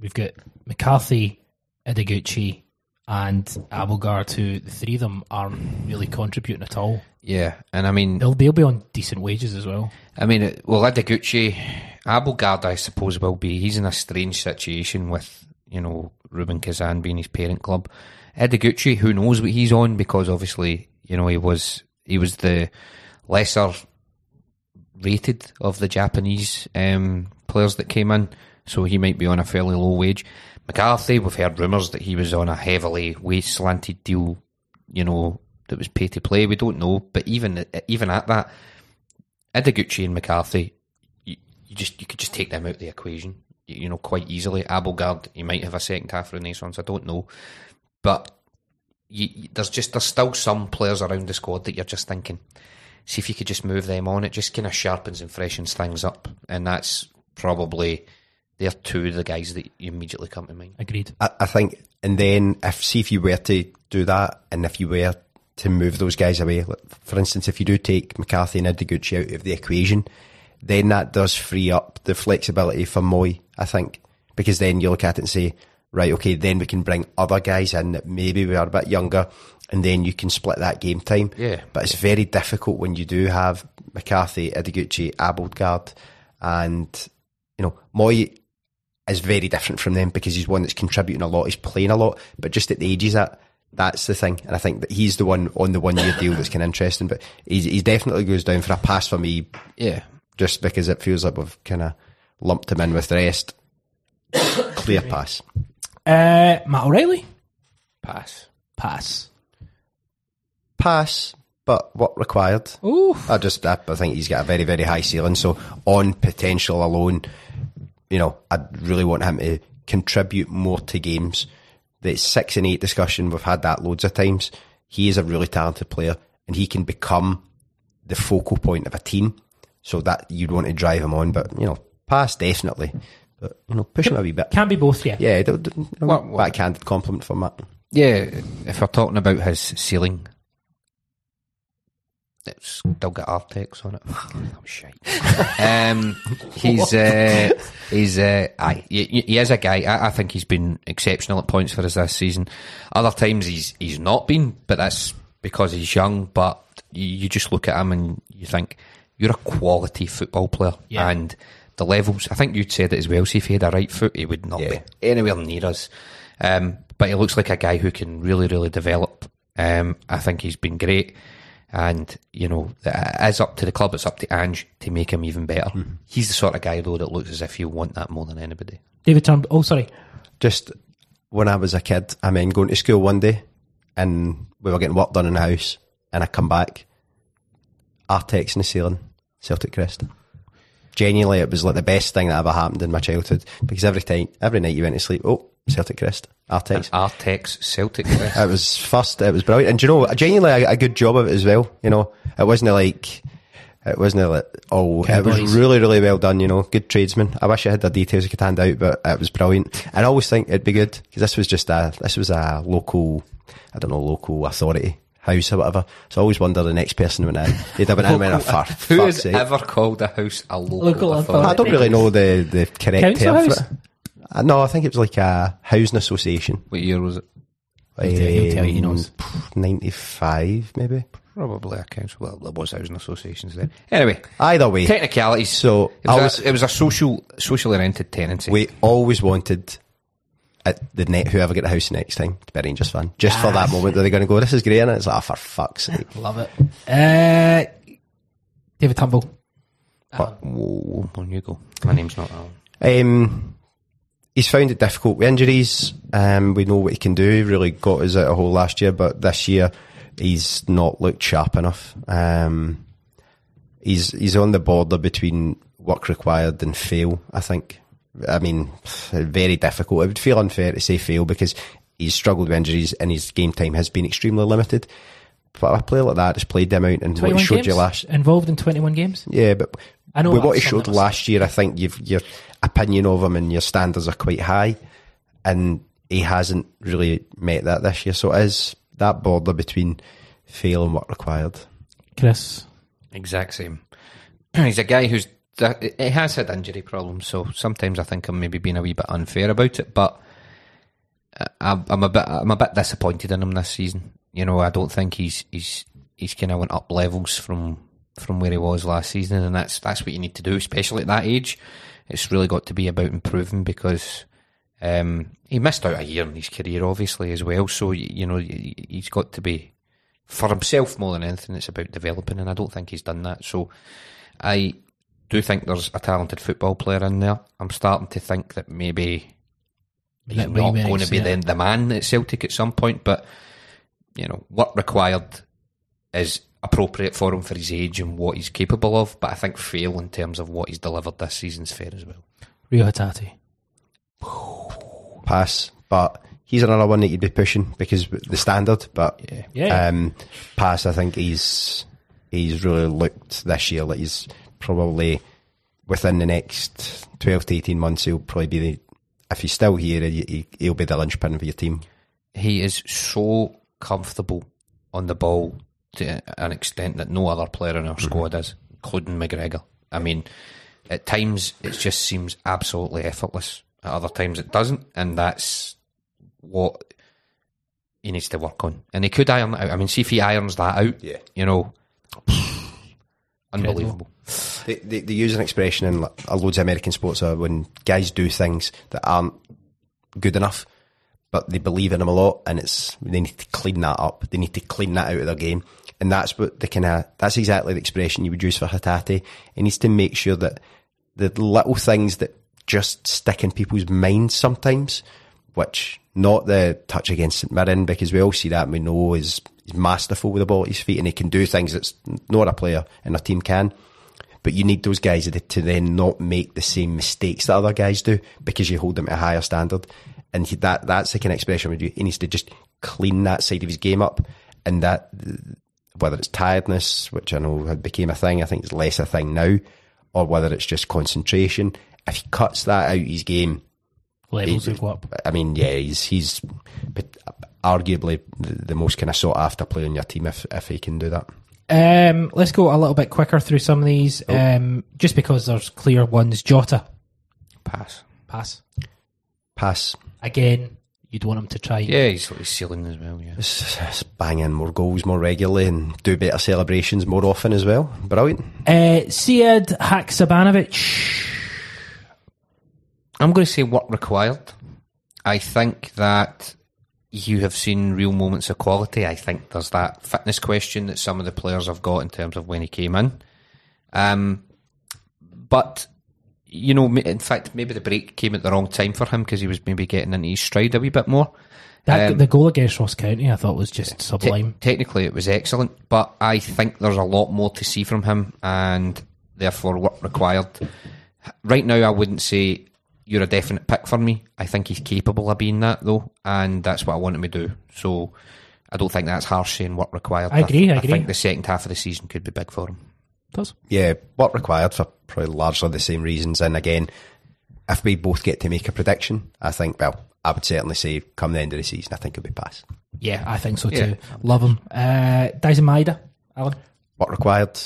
we've got McCarthy, Ideguchi, and Abildgaard. Who the three of them aren't really contributing at all. yeah, and I mean, They'll they'll be on decent wages as well. I mean, it- well, Ideguchi, Abildgaard, I suppose, will be. He's in a strange situation with, you know, Rubin Kazan being his parent club. Ideguchi, who knows what he's on because obviously, you know, he was he was the lesser rated of the Japanese um, players that came in, so he might be on a fairly low wage. McCarthy, we've heard rumours that he was on a heavily wage slanted deal, you know, that was pay to play. We don't know, but even even at that, Ideguchi and McCarthy, you, you just you could just take them out of the equation, you, you know, quite easily. Abildgaard, you might have a second half renaissance. I don't know, but you- there's just there's still some players around the squad that you're just thinking, see if you could just move them on. It just kind of sharpens and freshens things up, and that's probably they're two of the guys that immediately come to mind. Agreed. I, I think, and then if see if you were to do that, and if you were to move those guys away, like, for instance, if you do take McCarthy and Ideguchi out of the equation, then that does free up the flexibility for Mooy. I think because then you look at it and say, right, okay, then we can bring other guys in that maybe we are a bit younger, and then you can split that game time. Yeah. but it's very difficult when you do have McCarthy, Ideguchi, Abildgaard, and you know Mooy is very different from them because he's one that's contributing a lot, he's playing a lot, but just at the age he's at, that's the thing. And I think that he's the one on the one year deal that's kind of interesting, but he's, he definitely goes down for a pass for me Yeah, just because it feels like we've kind of lumped him in with the rest. Clear pass. Uh, Matt O'Riley, pass. pass. Pass. but what required? Ooh. I just, I, I think he's got a very, very high ceiling. So on potential alone, you know, I'd really want him to contribute more to games. The six and eight discussion, we've had that loads of times. He is a really talented player and he can become the focal point of a team. So that you'd want to drive him on, but you know, pass definitely. But you know, push him a wee bit. Can be both, yeah. Yeah, d- d- you know, What- what- backhanded compliment from Matt. Yeah, if we're talking about his ceiling, it's still got Artex on it. I'm shite. um, he's uh, he's uh, aye, he, he is a guy. I, I think he's been exceptional at points for us this season. Other times he's he's not been, but that's because he's young. But you, you just look at him and you think you're a quality football player, Yeah. and the levels. I think you'd said it as well. See if he had a right foot, he would not Yeah. be anywhere near us. Um, but he looks like a guy who can really, really develop. Um, I think he's been great. And, you know, it's up to the club, it's up to Ange to make him even better. He's the sort of guy, though, that looks as if he'll want that more than anybody. David Turnbull. Oh, sorry. Just when I was a kid, I mean, going to school one day and we were getting work done in the house and I come back, Artex in the ceiling, Celtic Crest. Genuinely, it was like the best thing that ever happened in my childhood because every time, every night you went to sleep, oh, Celtic Crest, Artex. Artex Celtic. crest. It was first. It was brilliant, and you know, genuinely a, a good job of it as well. You know, it wasn't like it wasn't like oh, it was really, really well done. You know, good tradesman. I wish I had the details I could hand out, but it was brilliant. And I always think it'd be good because this was just a this was a local, I don't know, local authority house or whatever. So I always wonder the next person went in. They'd have been in and went, "Oh, for Who has sake." ever called a house a local, Local authority? authority. I don't really know the the correct Council term house? for it. Uh, no, I think it was like a housing association. What year was it? He'll tell he'll tell you he Um, knows. 95 maybe. Probably a council. Well, there was housing associations then. Anyway, Either way, technicalities. So, it was, I was- a, it was a social, socially rented tenancy. we always wanted at the net whoever get the house next time to be a Rangers fan. Just for that moment, they're going to go, "This is great," and it's like, oh, "For fuck's sake!" Love it. Uh, David Turnbull. Whoa, whoa, on you go. My name's not Alan. Um, he's found it difficult with injuries. Um, we know what he can do. He really got us out a hole last year, but this year he's not looked sharp enough. Um, he's he's on the border between work required and fail. I think. I mean, very difficult. It would feel unfair to say fail because he's struggled with injuries and his game time has been extremely limited. But a player like that has played the amount and what he showed games? you last Involved in 21 games? yeah, but I know with what he showed last year, I think you've, your opinion of him and your standards are quite high, and he hasn't really met that this year. So it is that border between fail and what required. Chris. Exact same. He's a guy who's he has had injury problems, so sometimes I think I'm maybe being a wee bit unfair about it. But I'm a bit I'm a bit disappointed in him this season. You know, I don't think he's he's he's kind of went up levels from from where he was last season, and that's that's what you need to do, especially at that age. It's really got to be about improving because um, he missed out a year in his career, obviously as well. So you know he's got to be for himself more than anything. It's about developing, and I don't think he's done that. So I do think there's a talented football player in there. I'm starting to think that maybe he's That not remix, going to be yeah. the, the man at Celtic at some point, but you know, what required is appropriate for him for his age and what he's capable of. But I think fail in terms of what he's delivered this season's fair as well. Reo Hatate. Pass, but he's another one that you'd be pushing because the standard. But Yeah. Yeah. um, pass, I think he's he's really looked this year like he's probably within the next twelve to eighteen months he'll probably be the if he's still here he, he- he'll be the linchpin for your team. He is so comfortable on the ball to an extent that no other player in our mm-hmm. squad is, including McGregor. I mean, at times it just seems absolutely effortless. At other times it doesn't, and that's what he needs to work on. And he could iron that out. I mean, see if he irons that out. Yeah. you know, unbelievable. They, they, they use an expression in loads of American sports when guys do things that aren't good enough, but they believe in them a lot, and it's they need to clean that up. They need to clean that out of their game, and that's what the kind of that's exactly the expression you would use for Hatate. He needs to make sure that the little things that just stick in people's minds sometimes, which not the touch against St Mirren because we all see that and we know his he's masterful with the ball at his feet, and he can do things that's not a player in a team can. But you need those guys to then not make the same mistakes that other guys do because you hold them to a higher standard. And he, that that's like an expression where he needs to just clean that side of his game up, and that whether it's tiredness, which I know had became a thing, I think it's less a thing now, or whether it's just concentration. If he cuts that out his game, levels will go up. I mean, yeah, he's he's arguably the, the most kind of sought after player in your team if if he can do that. Um, let's go a little bit quicker through some of these, um, just because there's clear ones. Jota, Pass. pass. Pass. Again, you'd want him to try. Yeah, he's got his ceiling as well. Yeah. Just, just bang in more goals more regularly and do better celebrations more often as well. Brilliant. Uh, Sead Haksabanovic. I'm going to say work required. I think that you have seen real moments of quality. I think there's that fitness question that some of the players have got in terms of when he came in. Um, but you know, in fact, maybe the break came at the wrong time for him because he was maybe getting into his stride a wee bit more. That, Um, the goal against Ross County, I thought was just Te- sublime. technically, it was excellent, but I think there's a lot more to see from him, and therefore work required. Right now, I wouldn't say you're a definite pick for me. I think he's capable of being that, though, and that's what I want him to do. So I don't think that's harsh saying work required. I agree, I I agree. think the second half of the season could be big for him. Does Yeah, what required for probably largely the same reasons. And again, if we both get to make a prediction, I think, well, I would certainly say come the end of the season, I think it'll be pass. yeah, I think so Yeah. too. Love him. Uh, Daizen Maeda, Alan. What required?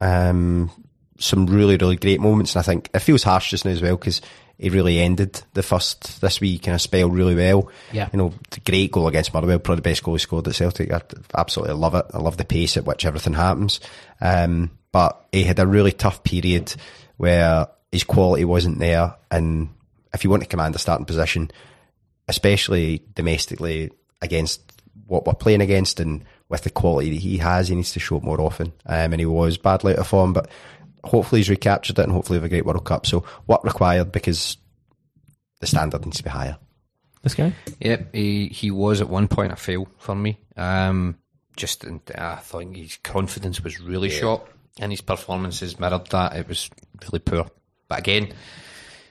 Um, some really, really great moments. And I think it feels harsh just now as well because he really ended the first this week kind of spell really well. Yeah. You know, great goal against Motherwell, probably the best goal he scored at Celtic. I absolutely love it. I love the pace at which everything happens. Um, but he had a really tough period where his quality wasn't there. And if you want to command a starting position, especially domestically against what we're playing against and with the quality that he has, he needs to show it more often. Um, and he was badly out of form, but hopefully he's recaptured it and hopefully have a great World Cup. So what required because the standard needs to be higher. This guy. Yep, he he was at one point a fail for me. Um, just in, I thought his confidence was really shot, and his performances mirrored that. It was really poor. But again,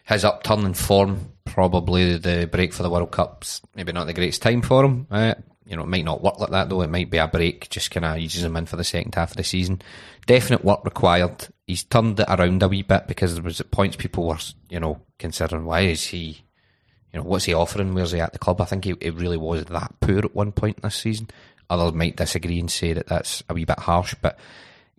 his upturn in form, probably the break for the World Cup's maybe not the greatest time for him. Uh, you know, it might not work like that though. It might be a break, just kind of eases him in for the second half of the season. Definite work required. He's turned it around a wee bit because there was at points people were, you know, considering why is he you know, what's he offering? Where's he at the club? I think he, it really was that poor at one point this season. Others might disagree and say that that's a wee bit harsh, but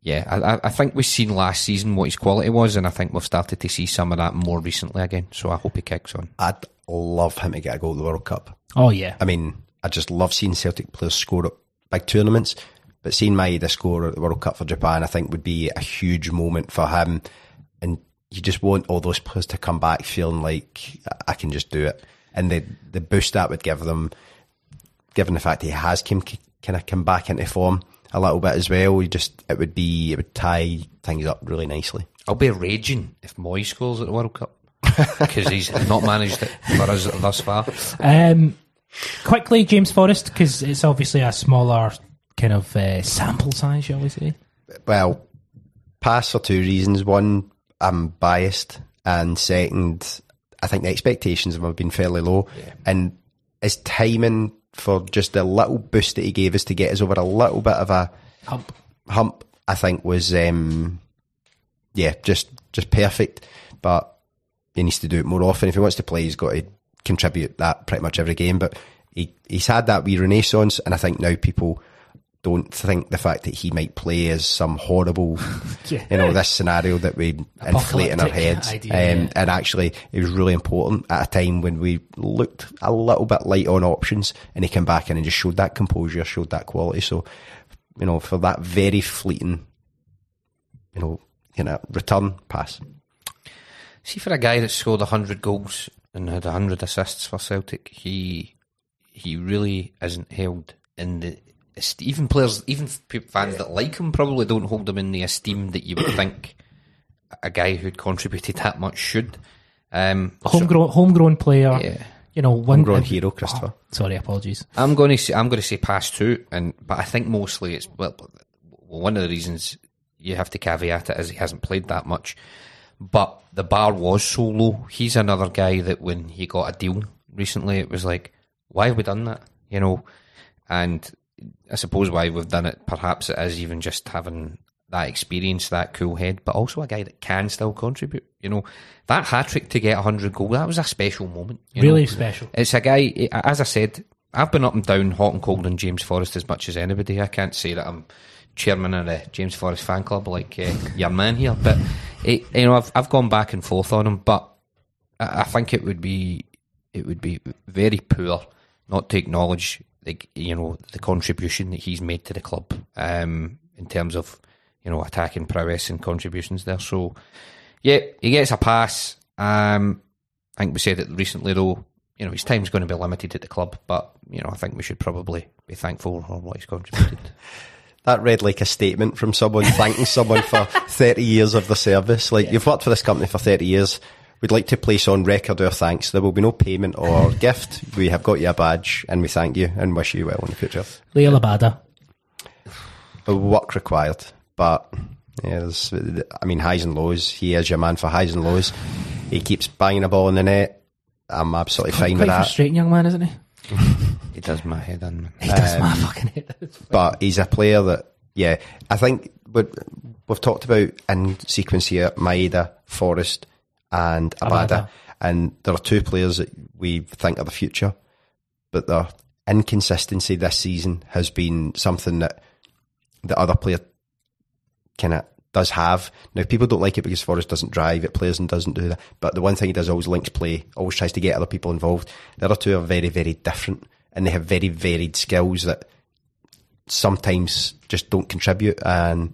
yeah, I, I- I think we've seen last season what his quality was, and I think we've started to see some of that more recently again. So I hope he kicks on. I'd love him to get a goal at the World Cup. Oh yeah. I mean, I just love seeing Celtic players score at big tournaments, but seeing Maeda score at the World Cup for Japan, I think would be a huge moment for him. And you just want all those players to come back feeling like I can just do it, and the the boost that would give them, given the fact he has come kind of come back into form a little bit as well. You just it would be it would tie things up really nicely. I'll be raging if Mooy scores at the World Cup because he's not managed it for us thus far. Um, quickly, James Forrest, because it's obviously a smaller kind of uh, sample size, shall we say? Well, pass for two reasons. One, I'm biased, and second, I think the expectations of him have been fairly low. And his timing for just the little boost that he gave us to get us over a little bit of a Hump. hump, I think was um, yeah, just just perfect. But he needs to do it more often. If he wants to play, he's got to contribute that pretty much every game. But he he's had that wee renaissance, and I think now people don't think the fact that he might play as some horrible, Yeah. you know, this scenario that we inflate in our heads. idea, um, yeah. And actually, it was really important at a time when we looked a little bit light on options, and he came back in and just showed that composure, showed that quality. So, you know, for that very fleeting, you know, you know, return pass. See, for a guy that scored hundred goals and had hundred assists for Celtic, he he really isn't held in the est- even players, even fans that like him probably don't hold him in the esteem that you would think a guy who'd contributed that much should. Um, so- Homegrown, homegrown player. yeah, you know, one Homegrown hero, Christopher. Sorry, apologies. I'm going to say I'm going to say pass two, and but I think mostly it's well, one of the reasons you have to caveat it is he hasn't played that much, but the bar was so low. He's another guy that when he got a deal recently, it was like, why have we done that? You know, and I suppose why we've done it, perhaps it is even just having that experience, that cool head, but also a guy that can still contribute. You know, that hat trick to get 100 goals, that was a special moment. you Really know. special. It's a guy, as I said, I've been up and down, hot and cold on James Forrest as much as anybody. I can't say that I'm chairman of the James Forrest fan club like uh, your man here, but it, you know, I've I've gone back and forth on him, but I, I think it would be it would be very poor not to acknowledge the you know the contribution that he's made to the club um, in terms of you know attacking prowess and contributions there. So yeah, he gets a pass. Um, I think we said it recently though. You know his time's going to be limited at the club, but you know I think we should probably be thankful for what he's contributed. That read like a statement from someone thanking someone for 30 years of the service. Like, you've worked for this company for 30 years. We'd like to place on record our thanks. There will be no payment or gift. We have got you a badge and we thank you and wish you well in the future. Liel Abada. Uh, work required. But, yeah, I mean, highs and lows. He is your man for highs and lows. He keeps banging a ball in the net. I'm absolutely fine Quite with that. frustrating young man, isn't he? he does my head in. man. He does my um, fucking head. but he's a player that, yeah, I think we we've talked about in sequence here Maeda, Forrest, and Abada, Abada. and there are two players that we think are the future, but their inconsistency this season has been something that the other player kind of does have. Now, people don't like it because Forrest doesn't drive it, plays and doesn't do that. But the one thing he does always links play, always tries to get other people involved. The other two are very, very different, and they have very varied skills that sometimes just don't contribute. And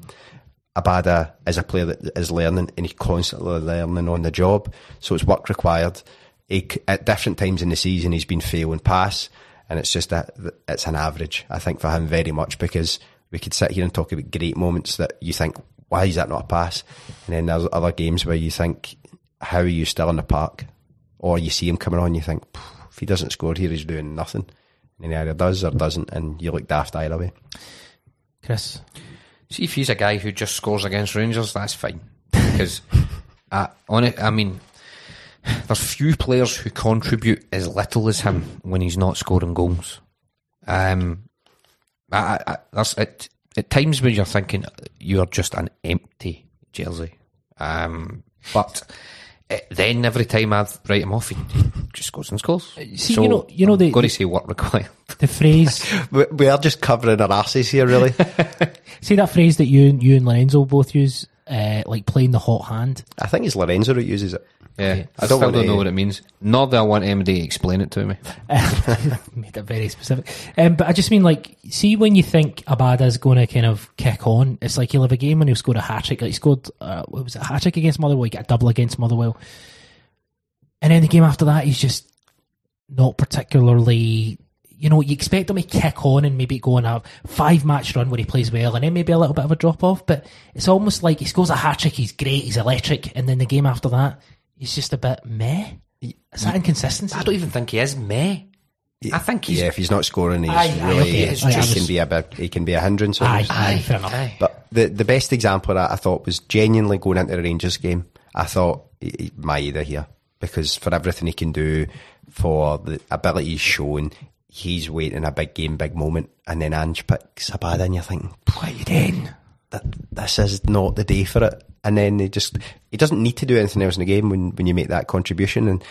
Abada uh, is a player that is learning, and he's constantly learning on the job. So it's work required. He, at different times in the season, he's been failing pass, and it's just that it's an average. I think for him very much because we could sit here and talk about great moments that you think, why is that not a pass? And then there's other games where you think, how are you still in the park? Or you see him coming on, you think, if he doesn't score here, he's doing nothing. And he either does or doesn't, and you look daft either way. Chris. See if he's a guy who just scores against Rangers, that's fine. Because uh, on it, I mean, there's few players who contribute as little as him when he's not scoring goals. Um, I, I, I, at, at times when you're thinking you're just an empty jersey. Um, but Eh, then every time I write him off, he, just goes and scores. Eh, see, you know- you know the- got to say work required. The phrase, We we are just covering our asses here, really. see that phrase that you, you and Lorenzo both use, uh, like playing the hot hand. I think it's Lorenzo that uses it. Yeah, Okay. I I don't still don't to- know what it means. Nor do I want MD to explain it to me. made it very specific. Um, but I just mean like, see when you think Abada's going to kind of kick on, it's like he'll have a game when he'll score a hat trick. Like he scored, uh, what was it, a hat trick against Motherwell, he got a double against Motherwell, and then the game after that, he's just not particularly. You know, you expect him to kick on and maybe go on a five match run where he plays well, and then maybe a little bit of a drop off. But it's almost like he scores a hat trick, he's great, he's electric, and then the game after that, he's just a bit meh. Is that inconsistency? I don't even think he is meh. I think he's yeah, if he's not scoring, he's Aye, aye, really okay. it's Aye, just was- can be a bit. He can be a hindrance. Aye, aye, fair enough. But the the best example of that I thought was genuinely going into the Rangers game. I thought my either here because for everything he can do, for the ability he's shown, he's waiting a big game, big moment, and then Ange picks Abada, and you're thinking, what are you doing? That this is not the day for it. And then he just he doesn't need to do anything else in the game when, when you make that contribution, and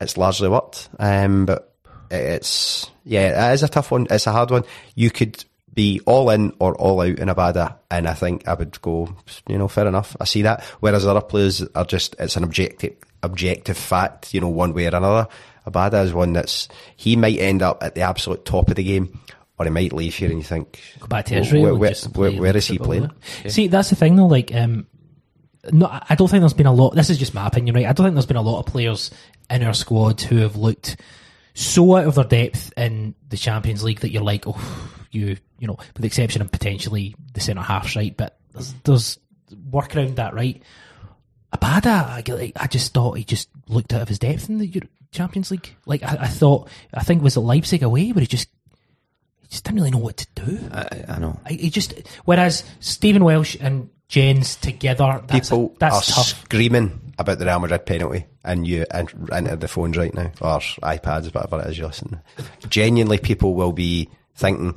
it's largely worked. Um, but it's yeah, it is a tough one. It's a hard one. You could be all in or all out in Abada, and I think I would go, you know, fair enough. I see that. Whereas other players are just it's an objective objective fact, you know, one way or another. Abada is one that's he might end up at the absolute top of the game, or he might leave here, and you think go back to Israel. where- where- where- where is he playing? there. See, that's the thing though. Like, um, no, I don't think there's been a lot. This is just my opinion, right? I don't think there's been a lot of players in our squad who have looked so out of their depth in the Champions League that you're like, oh, you, you know, with the exception of potentially the centre half, right? But there's, there's work around that, right? Abada, I, get like, I just thought he just looked out of his depth in the Champions League. Like I, I thought, I think it was at Leipzig away but he just he just didn't really know what to do. I, I know. I, he just whereas Stephen Welsh and Jenz together, that's People that's are tough. screaming about the Real Madrid penalty, and you and into the phones right now or iPads, whatever it is you listen. Genuinely, people will be thinking,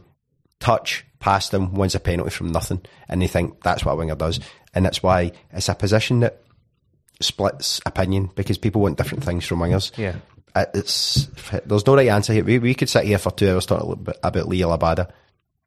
touch past them wins a penalty from nothing, and they think that's what a winger does, and that's why it's a position that splits opinion because people want different things from wingers. Yeah. Uh, it's there's no right answer here. We, we could sit here for two hours talking a little bit about Liel Abada,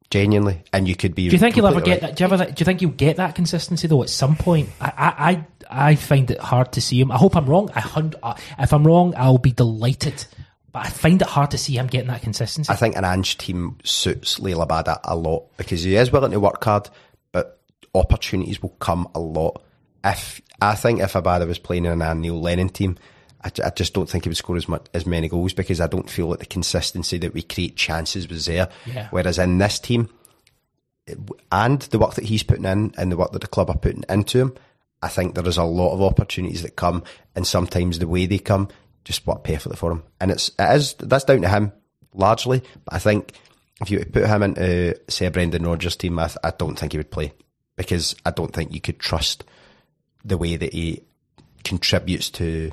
genuinely, and you could be. Do you think you'll ever get that? Do you, ever, do you think you'll get that consistency though at some point? I, I, I find it hard to see him. I hope I'm wrong. I hund- uh, if I'm wrong, I'll be delighted. But I find it hard to see him getting that consistency. I think an Ange team suits Liel Abada a lot because he is willing to work hard, but opportunities will come a lot. If I think if Abada was playing in an Neil Lennon team, I, I just don't think he would score as much as many goals because I don't feel that the consistency that we create chances was there. Yeah. Whereas in this team, and the work that he's putting in and the work that the club are putting into him, I think there is a lot of opportunities that come, and sometimes the way they come just work perfectly for him. And it's it is that's down to him largely, but I think if you put him into say a Brendan Rodgers team, I, I don't think he would play because I don't think you could trust the way that he contributes to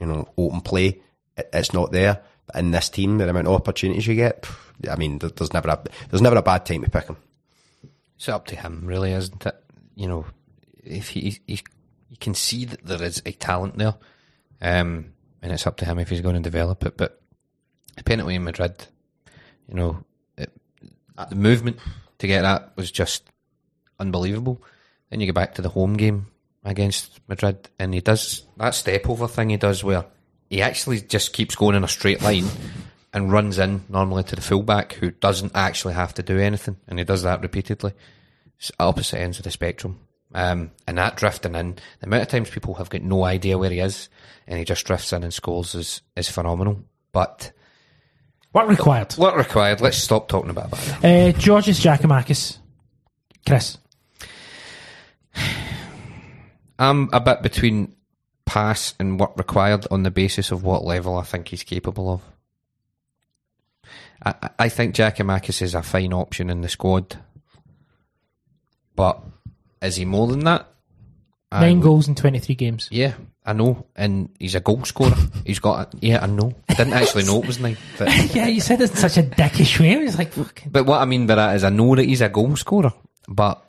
you know open play. It, it's not there. But in this team, the amount of opportunities you get, I mean, there's never a there's never a bad time to pick him. It's up to him, really, isn't it? You know, if he, he you can see that there is a talent there, um, and it's up to him if he's going to develop it. But apparently in Madrid, you know, it, the movement to get that was just unbelievable. Then you go back to the home game against Madrid, and he does that step over thing he does where he actually just keeps going in a straight line and runs in normally to the fullback who doesn't actually have to do anything, and he does that repeatedly. It's opposite ends of the spectrum. Um, and that drifting in, the amount of times people have got no idea where he is, and he just drifts in and scores is, is phenomenal. But what required? what required? Let's stop talking about that. Uh, Georges Giakoumakis. Chris. I'm a bit between pass and what required on the basis of what level I think he's capable of. I, I- I think Giakoumakis is a fine option in the squad, but is he more than that? I Nine would- goals in 23 games. Yeah, I know, and he's a goal scorer. he's got, a, yeah, I know. I didn't actually know it was nine, but yeah, you said it in such a dickish way. It's like, fucking. but what I mean by that is I know that he's a goal scorer, but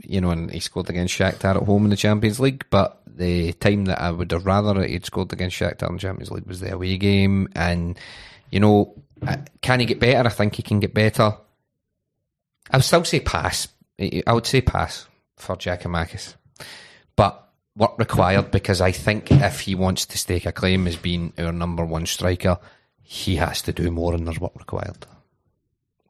you know, and he scored against Shakhtar at home in the Champions League. But the time that I would have rather he'd scored against Shakhtar in the Champions League was the away game, and you know, uh, can he get better? I think he can get better. I would still say pass. I I would say pass for Giakoumakis, but what required because I think if he wants to stake a claim as being our number one striker, he has to do more, and there's work required.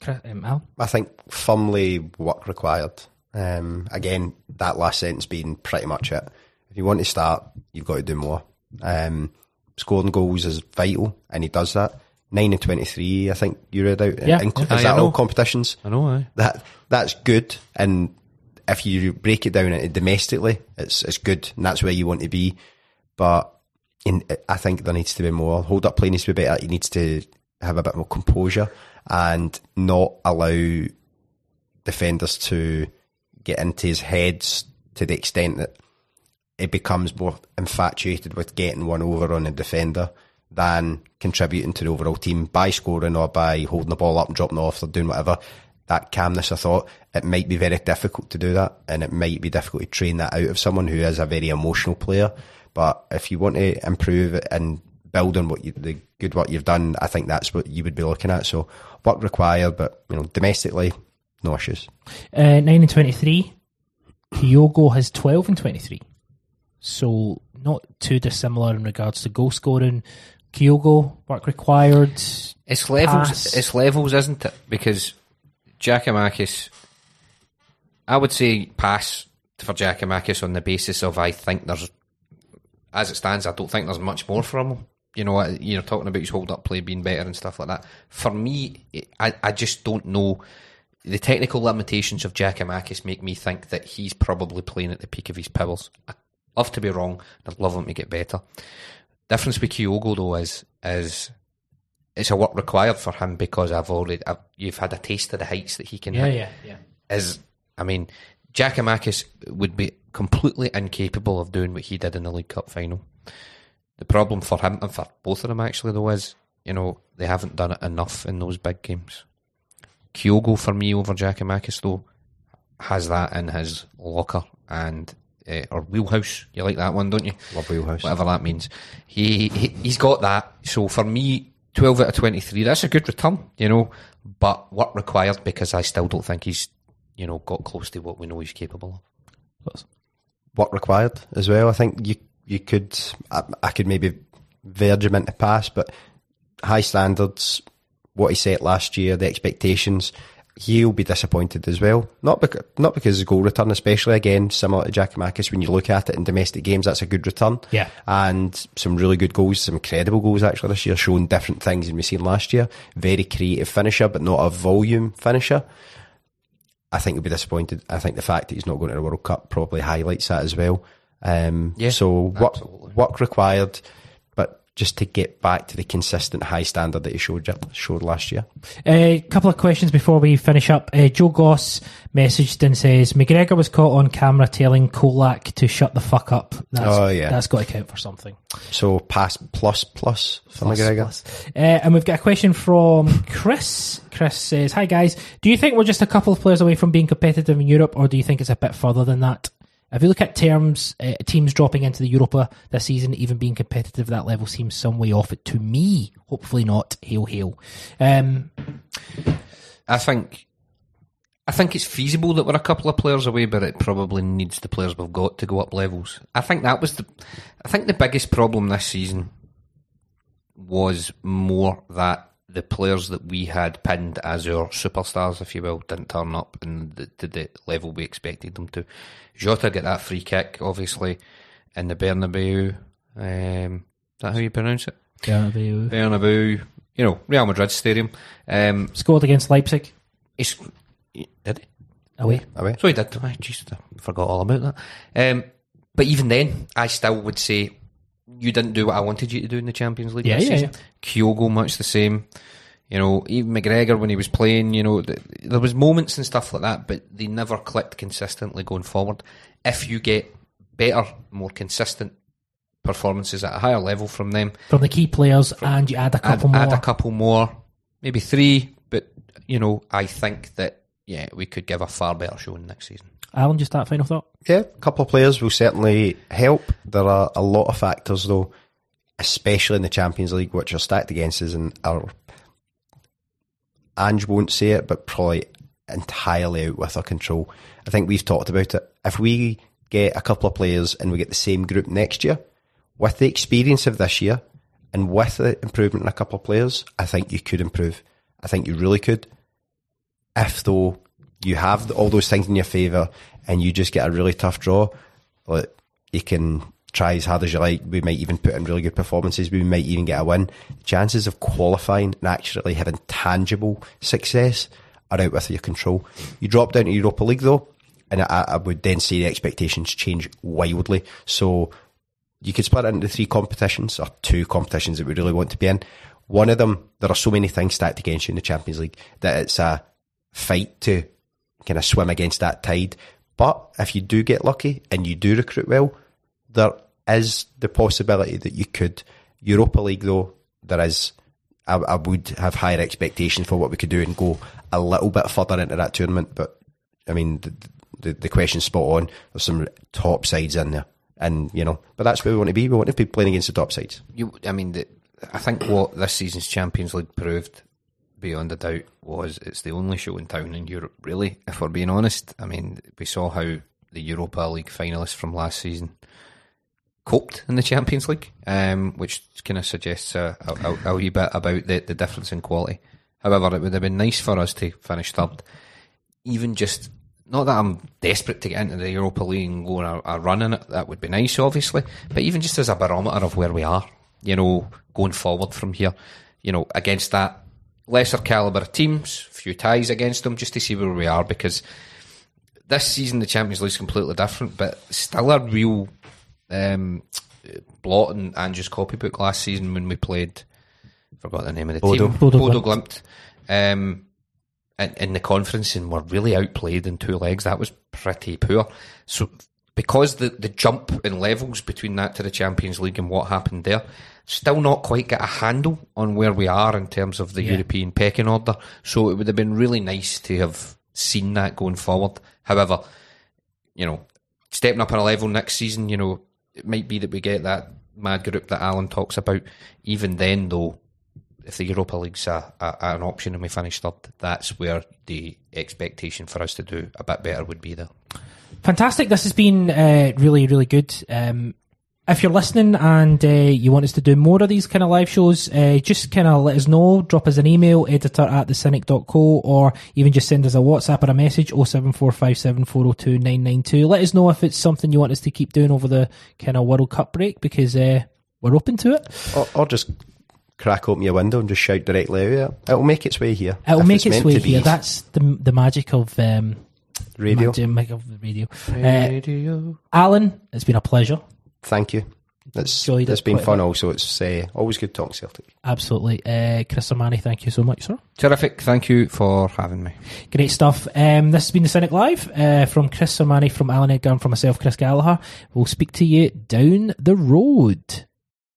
Chris- um, Al? I think firmly work required. Um, again, that last sentence being pretty much it. If you want to start, you've got to do more. Um, scoring goals is vital, and he does that. Nine and twenty-three, I think you read out. Yeah. In- is I that all competitions? I know, aye. That that's good, and if you break it down domestically, it's it's good, and that's where you want to be. But in, I think there needs to be more. Hold up play needs to be better. He needs to have a bit more composure and not allow defenders to get into his heads to the extent that it becomes more infatuated with getting one over on a defender than contributing to the overall team by scoring or by holding the ball up and dropping off or doing whatever. That calmness, I thought, it might be very difficult to do that, and it might be difficult to train that out of someone who is a very emotional player. But if you want to improve and build on what you, the good work you've done, I think that's what you would be looking at. So work required, but you know, domestically, no issues. Uh, 9 and 23. Kyogo has 12 and 23. So not too dissimilar in regards to goal scoring. Kyogo, work required. It's levels. Pass. It's levels, isn't it? Because Giakoumakis, I would say pass for Giakoumakis on the basis of I think there's, as it stands, I don't think there's much more from him. You know, you're talking about his hold up play being better and stuff like that. For me, I I just don't know. The technical limitations of Giakoumakis make me think that he's probably playing at the peak of his powers. I love to be wrong. I'd love him to get better. difference with Kyogo though is is it's a work required for him because I've already I've, you've had a taste of the heights that he can Yeah, hit. yeah, yeah. Is I mean, Giakoumakis would be completely incapable of doing what he did in the League Cup final. The problem for him and for both of them actually though is you know they haven't done it enough in those big games. Kyogo for me over Giakoumakis though has that in his locker and uh, or wheelhouse. You like that one, don't you? Love wheelhouse. Whatever that means. He, he he's got that. So for me, twelve out of twenty three. That's a good return, you know. But work required because I still don't think he's you know got close to what we know he's capable of. Work required as well. I think you you could I, I could maybe verge him into pass, but high standards, what he set last year, the expectations, he'll be disappointed as well. Not because not because his goal return, especially again similar to Giakoumakis. When you look at it in domestic games, that's a good return. Yeah. and some really good goals, some incredible goals actually this year, showing different things than we've seen last year. Very creative finisher, but not a volume finisher. I think he'll be disappointed. I think the fact that he's not going to the World Cup probably highlights that as well. Um, Yeah, so work, absolutely. work required, just to get back to the consistent high standard that he showed showed last year. A couple of questions before we finish up. Uh, Joe Goss messaged and says McGregor was caught on camera telling Colak to shut the fuck up. That's, Oh, yeah. that's got to count for something. So pass plus plus for Plus, McGregor. plus. Uh, and we've got a question from Chris. Chris says, "Hi guys, do you think we're just a couple of players away from being competitive in Europe, or do you think it's a bit further than that?" If you look at terms, uh, teams dropping into the Europa this season, even being competitive at that level seems some way off it to me. Hopefully not. Hail, hail. Um, I think I think it's feasible that we're a couple of players away, but it probably needs the players we've got to go up levels. I think that was the I think the biggest problem this season was more that the players that we had pinned as our superstars, if you will, didn't turn up and the, to the level we expected them to. Jota got that free kick, obviously, in the Bernabeu. Um, is that how you pronounce it? yeah, Bernabeu, you know, Real Madrid Stadium. Um, scored against Leipzig he's, did he? away. Away. So he did. I just forgot all about that. Um, but even then, I still would say you didn't do what I wanted you to do in the Champions League Yeah, this yeah, season. Kyogo much the same. You know, even McGregor when he was playing, you know, th- there was moments and stuff like that, but they never clicked consistently going forward. If you get better, more consistent performances at a higher level from them, From the key players, and you add a add, couple more. add a couple more, maybe three, but you know, I think that yeah, we could give a far better showing next season. Alan, just that final thought. Yeah, a couple of players will certainly help. There are a lot of factors, though, especially in the Champions League, which are stacked against us and are. Ange won't say it, but probably entirely out with our control. I think we've talked about it. If we get a couple of players and we get the same group next year, with the experience of this year and with the improvement in a couple of players, I think you could improve. I think you really could. If though you have all those things in your favour and you just get a really tough draw, like you can try as hard as you like. We might even put in really good performances. We might even get a win. The chances of qualifying and actually having tangible success are out with your control. You drop down to Europa League though, and I, I would then say the expectations change wildly. So you could split it into three competitions or two competitions that we really want to be in. One of them, there are so many things stacked against you in the Champions League that it's a fight to kind of swim against that tide. But if you do get lucky and you do recruit well, there is the possibility that you could. Europa League, though, there is. I, I would have higher expectations for what we could do and go a little bit further into that tournament. But I mean, the, the, the question's spot on. There's some top sides in there, and you know, but that's where we want to be. We want to be playing against the top sides. You, I mean, the, I think what this season's Champions League proved, beyond a doubt, was it's the only show in town in Europe. Really, if we're being honest, I mean, we saw how the Europa League finalists from last season coped in the Champions League, um, which kind of suggests a, a, a wee bit about the, the difference in quality. However, it would have been nice for us to finish third, even just. Not that I'm desperate to get into the Europa League and go on a, a run in it. That would be nice, obviously. But even just as a barometer of where we are, you know, going forward from here, you know, against that lesser caliber teams, few ties against them, just to see where we are. Because this season the Champions League is completely different, but still a real um, blot in Andrew's copybook last season when we played. Forgot the name of the Bodo. team. Bodo Bodo Glimt. Glimt. Um, in, in the conference and were really outplayed in two legs. That was pretty poor. So because the, the jump in levels between that to the Champions League and what happened there, still not quite get a handle on where we are in terms of the Yeah. European pecking order. So it would have been really nice to have seen that going forward. However, you know, stepping up on a level next season, you know, it might be that we get that mad group that Alan talks about. Even then, though, if the Europa League's a, a, an option and we finish third, that's where the expectation for us to do a bit better would be there. Fantastic. This has been uh, really, really good. Um, if you're listening and uh, you want us to do more of these kind of live shows, uh, just kind of let us know. Drop us an email, editor at thecynic.co, or even just send us a WhatsApp or a message, 07457402992. Let us know if it's something you want us to keep doing over the kind of World Cup break, because uh, we're open to it. Or, or just crack open your window and just shout directly out. It'll make its way here. It'll make it's its way to be here. That's the the magic of um, radio. magic of the radio. Uh, Alan, it's been a pleasure. Thank you. It's, Enjoyed it it's been fun also. It's uh, always good talking Celtic. Absolutely. Uh, Chris Amani, thank you so much, sir. Terrific. Thank you for having me. Great stuff. Um, this has been the Cynic Live uh, from Chris Sermani, from Alan Edgar, and from myself, Chris Gallagher. We'll speak to you down the road.